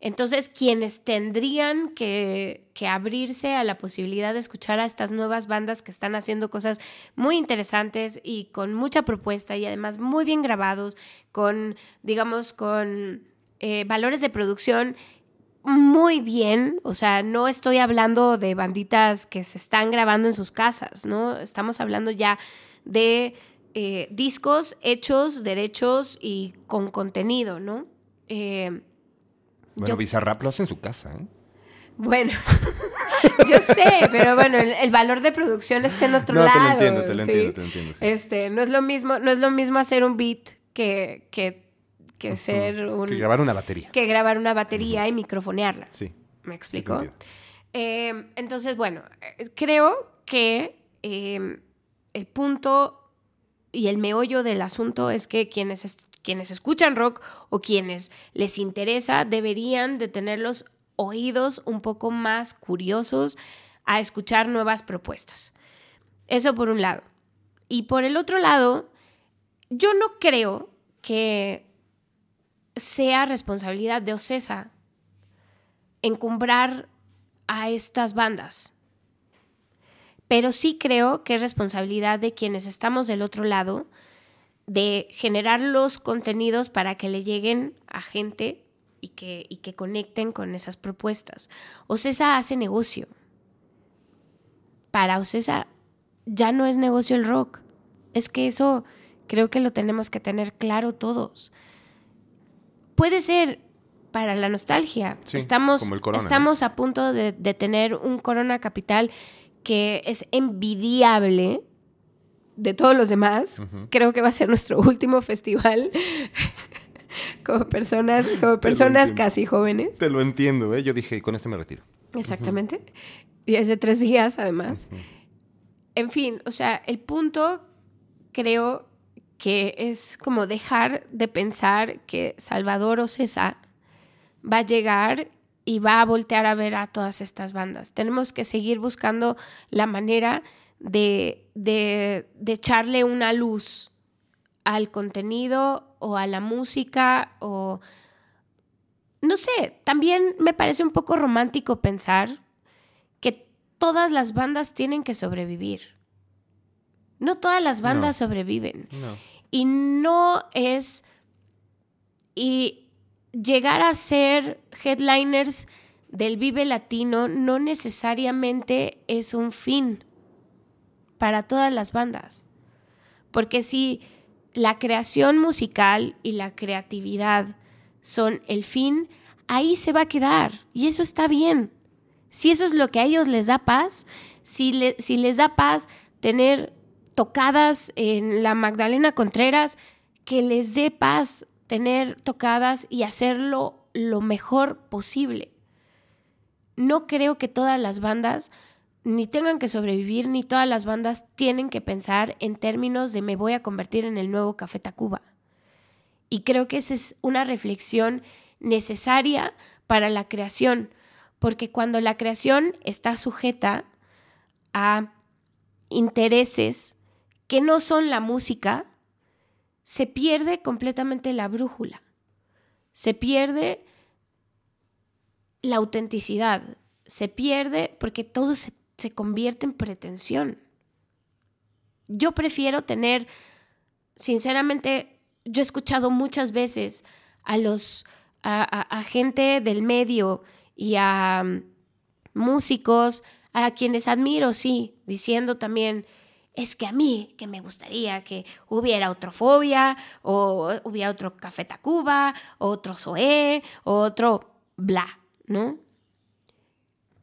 Entonces, quienes tendrían que, abrirse a la posibilidad de escuchar a estas nuevas bandas que están haciendo cosas muy interesantes y con mucha propuesta y además muy bien grabados, con, digamos, con eh, valores de producción muy bien, o sea, no estoy hablando de banditas que se están grabando en sus casas, ¿no? Estamos hablando ya de eh, discos hechos, derechos y con contenido, ¿no? Eh, Bueno, Yo- Bizarrap lo hace en su casa, ¿eh? bueno, yo sé, pero bueno, el, el valor de producción está en otro No, lado. te lo entiendo, te lo ¿sí? entiendo, te lo entiendo. sí. Este, no es lo mismo, no es lo mismo hacer un beat que, que, que ser un Que grabar una batería. que grabar una batería y microfonearla. Sí. ¿Me explico? Eh, entonces, bueno, eh, creo que eh, el punto y el meollo del asunto es que quienes, es- quienes escuchan rock o quienes les interesa deberían de tener los oídos un poco más curiosos a escuchar nuevas propuestas. Eso por un lado. Y por el otro lado, yo no creo que sea responsabilidad de Ocesa encumbrar a estas bandas. Pero sí creo que es responsabilidad de quienes estamos del otro lado de generar los contenidos para que le lleguen a gente y que, y que conecten con esas propuestas. Ocesa hace negocio. Para Ocesa ya no es negocio el rock. Es que eso creo que lo tenemos que tener claro todos. Puede ser para la nostalgia. Sí, estamos como el Corona, ¿no? estamos a punto de, de tener un Corona Capital que es envidiable de todos los demás. Creo que va a ser nuestro último festival como personas, como personas casi jóvenes. Te lo entiendo, ¿eh? Yo dije, con este me retiro. Exactamente. Y es de tres días, además. En fin, o sea, el punto creo que es como dejar de pensar que Salvador Ocesa va a llegar y va a voltear a ver a todas estas bandas. Tenemos que seguir buscando la manera de, de, de echarle una luz al contenido o a la música o... No sé, también me parece un poco romántico pensar que todas las bandas tienen que sobrevivir. No todas las bandas sobreviven. Y no es... Y llegar a ser headliners del Vive Latino no necesariamente es un fin para todas las bandas. Porque si la creación musical y la creatividad son el fin, ahí se va a quedar. Y eso está bien. Si eso es lo que a ellos les da paz, si, les da paz tener tocadas en la Magdalena Contreras, que les dé paz tener tocadas y hacerlo lo mejor posible. No creo que todas las bandas ni tengan que sobrevivir, ni todas las bandas tienen que pensar en términos de me voy a convertir en el nuevo Café Tacuba. Y creo que esa es una reflexión necesaria para la creación, porque cuando la creación está sujeta a intereses que no son la música, se pierde completamente la brújula, se pierde la autenticidad, se pierde porque todo se, convierte en pretensión. Yo prefiero tener, sinceramente, yo he escuchado muchas veces a los, a gente del medio y a mm, músicos, a quienes admiro, sí, diciendo también, es que a mí, que me gustaría que hubiera otro Fobia, o hubiera otro Café Tacuba, otro Zoé, otro bla, ¿no?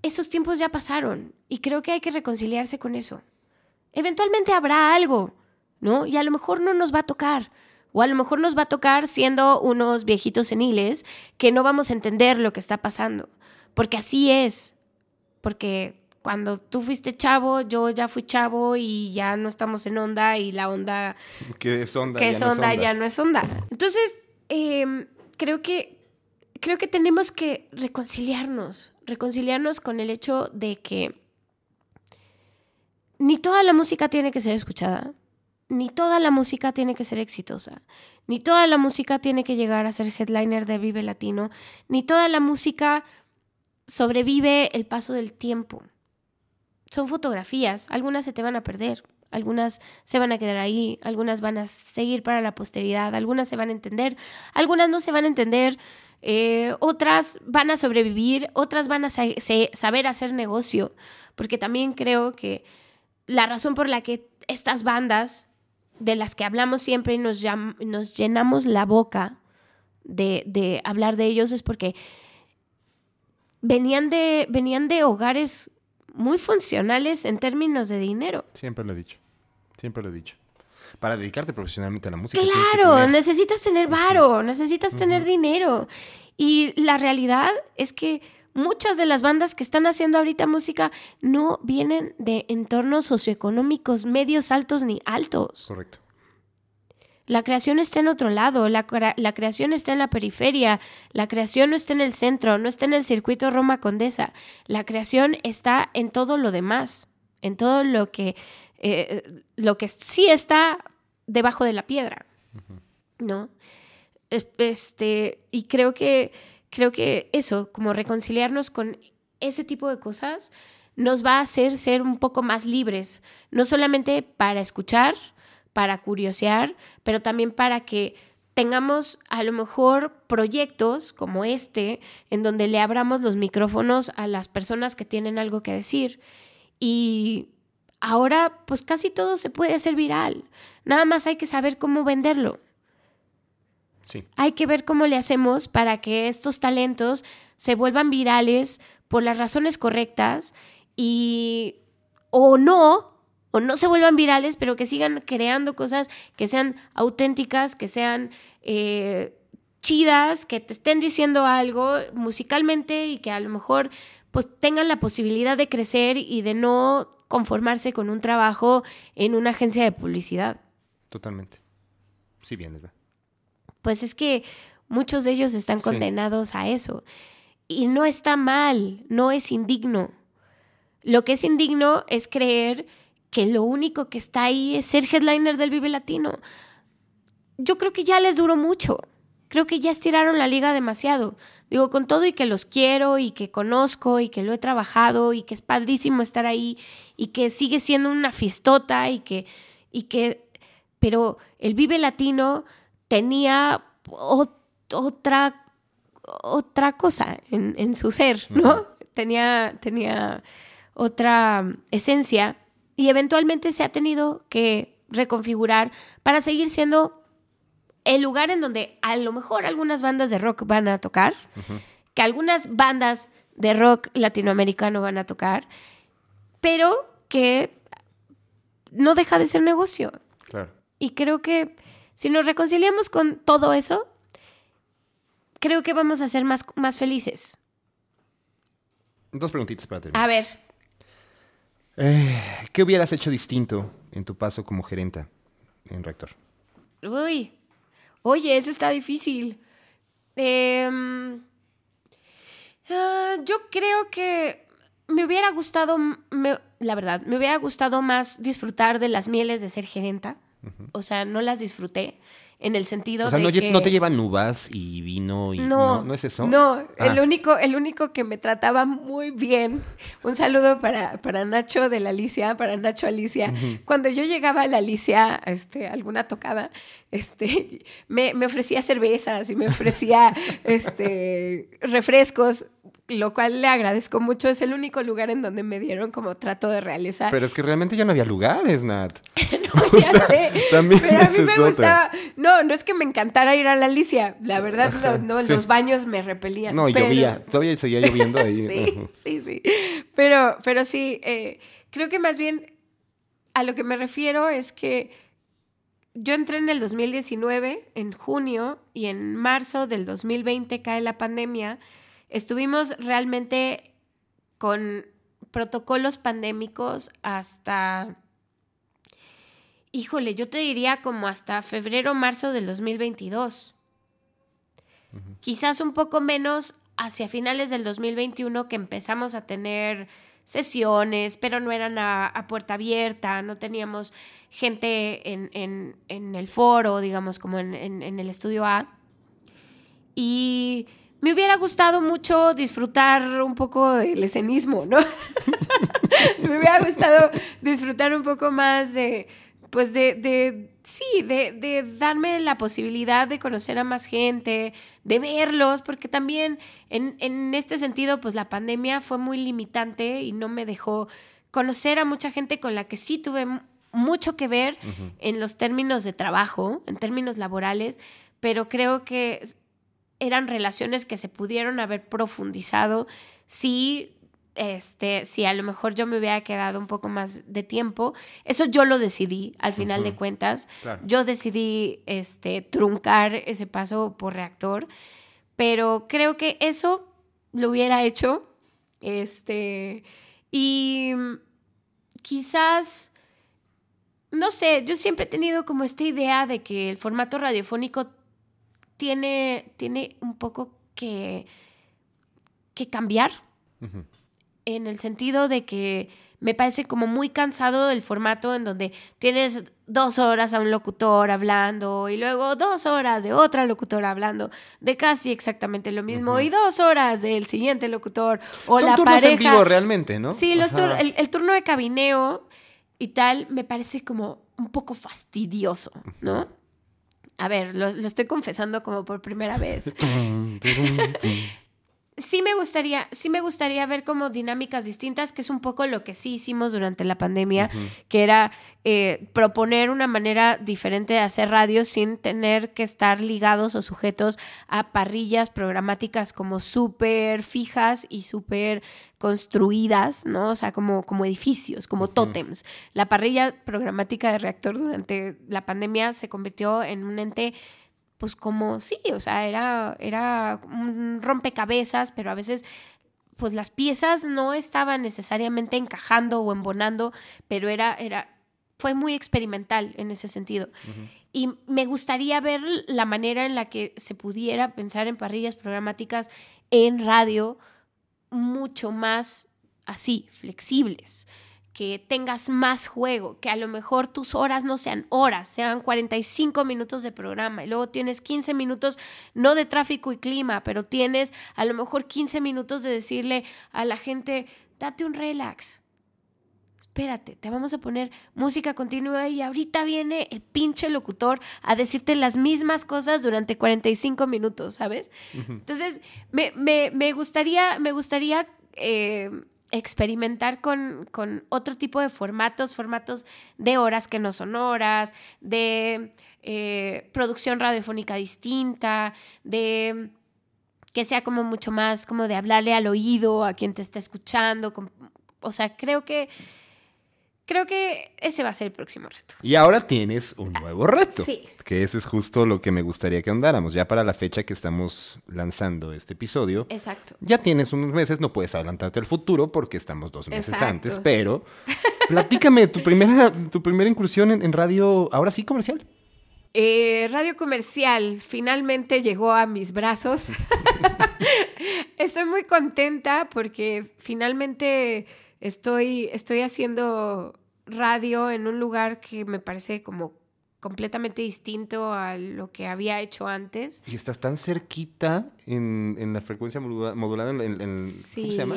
Esos tiempos ya pasaron y creo que hay que reconciliarse con eso. Eventualmente habrá algo, ¿no? Y a lo mejor no nos va a tocar. O a lo mejor nos va a tocar siendo unos viejitos seniles que no vamos a entender lo que está pasando. Porque así es. Porque cuando tú fuiste chavo, yo ya fui chavo y ya no estamos en onda y la onda... Que es onda, que es onda, ya no es onda. Entonces, em, creo que creo que tenemos que reconciliarnos, reconciliarnos con el hecho de que ni toda la música tiene que ser escuchada, ni toda la música tiene que ser exitosa, ni toda la música tiene que llegar a ser headliner de Vive Latino, ni toda la música sobrevive el paso del tiempo. Son fotografías, algunas se te van a perder, algunas se van a quedar ahí, algunas van a seguir para la posteridad, algunas se van a entender, algunas no se van a entender, eh, otras van a sobrevivir, otras van a saber hacer negocio, porque también creo que la razón por la que estas bandas de las que hablamos siempre y nos, nos llenamos la boca de, de hablar de ellos es porque venían de, venían de hogares muy funcionales en términos de dinero. Siempre lo he dicho, siempre lo he dicho. Para dedicarte profesionalmente a la música. Claro, necesitas tener varo, necesitas tener dinero. Y la realidad es que muchas de las bandas que están haciendo ahorita música no vienen de entornos socioeconómicos medios, altos ni altos. Correcto. La creación está en otro lado, la, creación está en la periferia, la creación no está en el centro, no está en el circuito Roma Condesa, la creación está en todo lo demás, en todo lo que, eh, lo que sí está debajo de la piedra, ¿no? Este, y creo que, creo que eso, como reconciliarnos con ese tipo de cosas, nos va a hacer ser un poco más libres, no solamente para escuchar, para curiosear, pero también para que tengamos a lo mejor proyectos como este, en donde le abramos los micrófonos a las personas que tienen algo que decir. Y ahora, pues casi todo se puede hacer viral. Nada más hay que saber cómo venderlo. Sí. Hay que ver cómo le hacemos para que estos talentos se vuelvan virales por las razones correctas y o no, o no se vuelvan virales, pero que sigan creando cosas que sean auténticas, que sean eh, chidas, que te estén diciendo algo musicalmente y que a lo mejor pues tengan la posibilidad de crecer y de no conformarse con un trabajo en una agencia de publicidad. Totalmente. Sí, bien, ¿verdad? Pues es que muchos de ellos están condenados a eso. Y no está mal, no es indigno. Lo que es indigno es creer que lo único que está ahí es ser headliner del Vive Latino. Yo creo que ya les duró mucho. Creo que ya estiraron la liga demasiado. Digo, con todo y que los quiero y que conozco y que lo he trabajado y que es padrísimo estar ahí y que sigue siendo una fiestota y que, y que, pero el Vive Latino tenía otra, otra cosa en, en su ser, ¿no? tenía, tenía otra esencia y eventualmente se ha tenido que reconfigurar para seguir siendo el lugar en donde a lo mejor algunas bandas de rock van a tocar, que algunas bandas de rock latinoamericano van a tocar, pero que no deja de ser negocio. Claro. Y creo que si nos reconciliamos con todo eso, creo que vamos a ser más, más felices. Dos preguntitas para terminar. A ver. Eh, ¿Qué hubieras hecho distinto en tu paso como gerenta en Rector? Uy, oye, eso está difícil. Em, ah, yo creo que me hubiera gustado, la verdad, me hubiera gustado más disfrutar de las mieles de ser gerenta. O sea, no las disfruté en el sentido o sea, de no, que... no te llevan uvas y vino y no, no, es eso. No, el Ah. único, el único que me trataba muy bien. Un saludo para, para Nacho de la Alicia, para Nacho Alicia. Cuando yo llegaba a la Alicia, este, alguna tocada, este, me, me ofrecía cervezas y me ofrecía este, refrescos, lo cual le agradezco mucho. Es el único lugar en donde me dieron como trato de realeza. Pero es que realmente ya no había lugares, Nat. No, ya sea, sé. también pero a mí me gustaba. No, no es que me encantara ir a la Alicia. La verdad, no, no, Sí. los baños me repelían. No, y pero- llovía. Todavía seguía lloviendo ahí. sí, sí, sí. Pero, pero sí, eh, creo que más bien a lo que me refiero es que yo entré en el 2019, en junio, y en marzo del 2020 cae la pandemia. Estuvimos realmente con protocolos pandémicos hasta, híjole, yo te diría como hasta febrero, marzo del 2022. Quizás un poco menos hacia finales del 2021 que empezamos a tener sesiones, pero no eran a, puerta abierta, no teníamos gente en, en- en el foro, digamos, como en- en el estudio A. Y me hubiera gustado mucho disfrutar un poco del escenismo, ¿no? me hubiera gustado disfrutar un poco más de, pues de, de sí, de, de darme la posibilidad de conocer a más gente, de verlos, porque también en, en este sentido, pues la pandemia fue muy limitante y no me dejó conocer a mucha gente con la que sí tuve mucho que ver en los términos de trabajo, en términos laborales, pero creo que eran relaciones que se pudieron haber profundizado si este si a lo mejor yo me hubiera quedado un poco más de tiempo eso yo lo decidí al final de cuentas Claro. yo decidí este truncar ese paso por reactor pero creo que eso lo hubiera hecho este y quizás no sé, yo siempre he tenido como esta idea de que el formato radiofónico tiene, tiene un poco que, que cambiar. En el sentido de que me parece como muy cansado del formato en donde tienes dos horas a un locutor hablando y luego dos horas de otra locutora hablando de casi exactamente lo mismo y dos horas del siguiente locutor o Son la turnos pareja. en vivo realmente, ¿no? Sí, los tur- el, el turno de cabineo y tal me parece como un poco fastidioso, ¿no? A ver, lo, lo estoy confesando como por primera vez. Sí me gustaría, sí me gustaría ver como dinámicas distintas, que es un poco lo que sí hicimos durante la pandemia, que era eh, proponer una manera diferente de hacer radio sin tener que estar ligados o sujetos a parrillas programáticas como súper fijas y súper construidas, ¿no? O sea, como, como edificios, como tótems. La parrilla programática de reactor durante la pandemia se convirtió en un ente pues como sí, o sea, era, era un rompecabezas, pero a veces pues las piezas no estaban necesariamente encajando o embonando, pero era, era, fue muy experimental en ese sentido. Y me gustaría ver la manera en la que se pudiera pensar en parrillas programáticas en radio mucho más así, flexibles que tengas más juego, que a lo mejor tus horas no sean horas, sean 45 minutos de programa y luego tienes 15 minutos no de tráfico y clima, pero tienes a lo mejor 15 minutos de decirle a la gente, date un relax. Espérate, te vamos a poner música continua y ahorita viene el pinche locutor a decirte las mismas cosas durante 45 minutos, ¿sabes? Entonces, me, gustaría, me gustaría eh, experimentar con, otro tipo de formatos, formatos de horas que no son horas, de eh, producción radiofónica distinta, de que sea como mucho más como de hablarle al oído a quien te está escuchando. o sea, creo que creo que ese va a ser el próximo reto. Y ahora tienes un nuevo reto. Sí. Que ese es justo lo que me gustaría que andáramos. Ya para la fecha que estamos lanzando este episodio. Exacto. Ya tienes unos meses, no puedes adelantarte al futuro porque estamos dos meses antes, pero platícame tu primera, tu primera incursión en, radio, ahora sí comercial. Eh, radio comercial finalmente llegó a mis brazos. Estoy muy contenta porque finalmente estoy, estoy haciendo radio en un lugar que me parece como completamente distinto a lo que había hecho antes. Y estás tan cerquita en, la frecuencia modulada, en, ¿cómo se llama?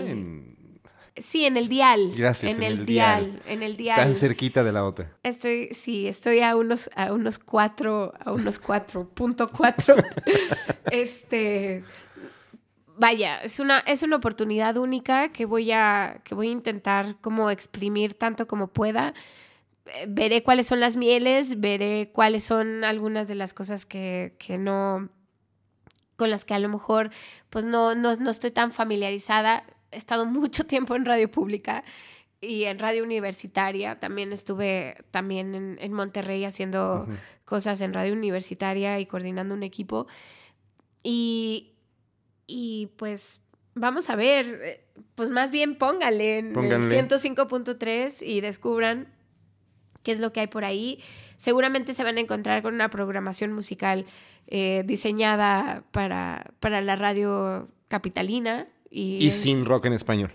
Sí, en el dial. Gracias. En, el, dial, En el dial. Tan cerquita de la otra. Estoy, sí, estoy a unos, a unos cuatro, a unos cuatro, punto cuatro. este, vaya, es una, es una oportunidad única que voy, a, que voy a intentar como exprimir tanto como pueda. Eh, veré cuáles son las mieles, veré cuáles son algunas de las cosas que, no, con las que a lo mejor pues no, no, estoy tan familiarizada. He estado mucho tiempo en radio pública y en radio universitaria. También estuve también en, Monterrey haciendo cosas en radio universitaria y coordinando un equipo. Y, y pues vamos a ver, eh, pues más bien pónganle en 105.3 y descubran qué es lo que hay por ahí. Seguramente se van a encontrar con una programación musical eh, diseñada para, para la radio capitalina. Y, sin rock en español.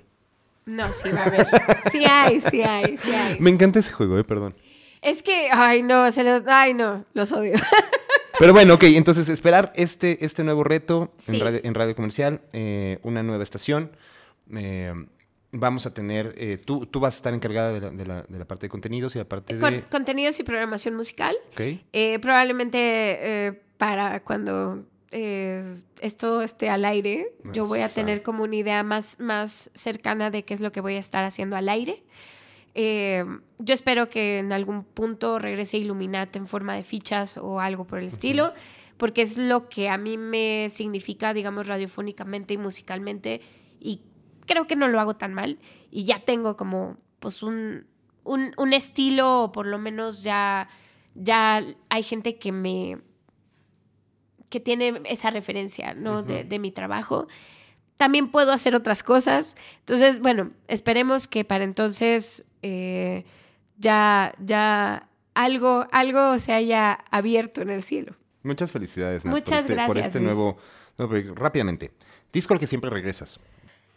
No, sí va a haber. Sí hay, sí hay, sí hay. Me encanta ese juego, eh, perdón. Es que, ay no, se los, ay no, los odio. Pero bueno, ok, entonces esperar este, este nuevo reto en, radio, comercial, eh, una nueva estación. Eh, vamos a tener, eh, tú, tú vas a estar encargada de la, parte de contenidos y la parte de... Contenidos y programación musical. probablemente para cuando esto esté al aire, yo voy a tener como una idea más, más cercana de qué es lo que voy a estar haciendo al aire. Eh, yo espero que en algún punto regrese Illuminati en forma de fichas o algo por el estilo, porque es lo que a mí me significa, digamos, radiofónicamente y musicalmente, y creo que no lo hago tan mal, y ya tengo como, pues, un, un, estilo, o por lo menos ya, ya hay gente que me que tiene esa referencia, ¿no? de, de mi trabajo también puedo hacer otras cosas. Entonces, bueno, esperemos que para entonces eh, ya, ya algo, algo se haya abierto en el cielo. Muchas felicidades, Muchas por este, gracias. Por este nuevo. rápidamente. Disco al que siempre regresas.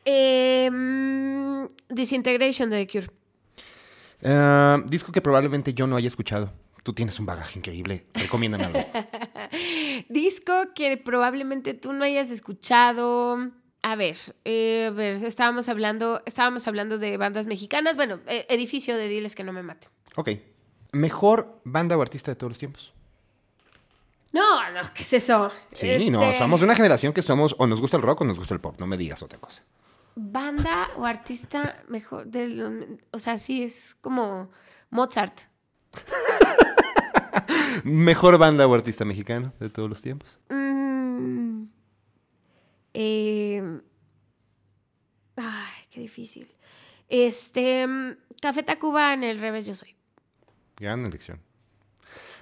Em, Disintegration de The Cure. Ah, disco que probablemente yo no haya escuchado. Tú tienes un bagaje increíble. Recomiéndame algo. disco que probablemente tú no hayas escuchado. A ver, eh, ver, estábamos hablando, estábamos hablando de bandas mexicanas. Bueno, eh, edificio de Diles que no me maten. Ok. ¿Mejor banda o artista de todos los tiempos? No, no, ¿qué es eso? Sí, no, este somos de una generación que somos o nos gusta el rock o nos gusta el pop, no me digas otra cosa. Banda o artista mejor, o sea, sí, es como Mozart. ¿Mejor banda o artista mexicano de todos los tiempos? Mm, eh, ay, qué difícil. Este, Café Tacuba en el revés yo soy. Gran elección.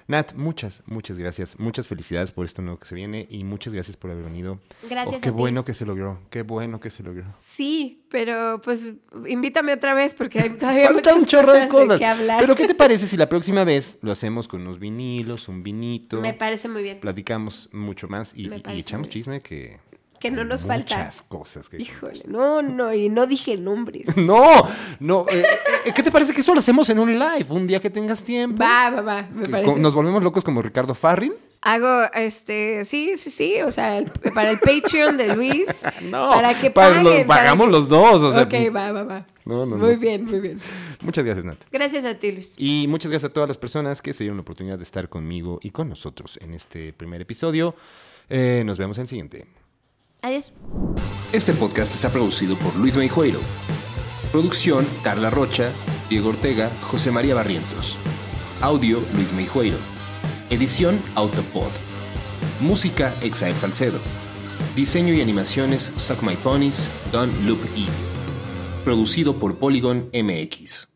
Nat, muchas, muchas gracias. Muchas felicidades por esto nuevo que se viene y muchas gracias por haber venido. Gracias Oh, qué a ti. bueno que se logró, qué bueno que se logró. Sí, pero pues invítame otra vez porque hay todavía Falta muchas un chorro de cosas que hablar. Pero ¿qué te parece si la próxima vez lo hacemos con unos vinilos, un vinito? Me parece muy bien. Platicamos mucho más y, echamos chisme que... Que no nos muchas falta. cosas que... Híjole, no, no, y no dije nombres. No, no. eh, eh, ¿Qué te parece que eso lo hacemos en un live? Un día que tengas tiempo. Va, va, va, me parece. Nos volvemos locos como Ricardo Farrin. Hago, este, sí, sí, sí, o sea, el- para el Patreon de Luis. No, para que para paguen. lo- pagamos los dos, o sea, Ok, va, va, va. No, no, muy no. bien, muy bien. Muchas gracias, Nat. Gracias a ti, Luis. Y muchas gracias a todas las personas que se dieron la oportunidad de estar conmigo y con nosotros en este primer episodio. Eh, nos vemos en el siguiente. Adiós. Este podcast está producido por Luis Meijueiro. Producción Carla Rocha, Diego Ortega, José María Barrientos. Audio Luis Meijueiro. Edición Autopod. Música Exael Salcedo. Diseño y animaciones Suck My Ponies, Don Loop E. Producido por Polygon MX.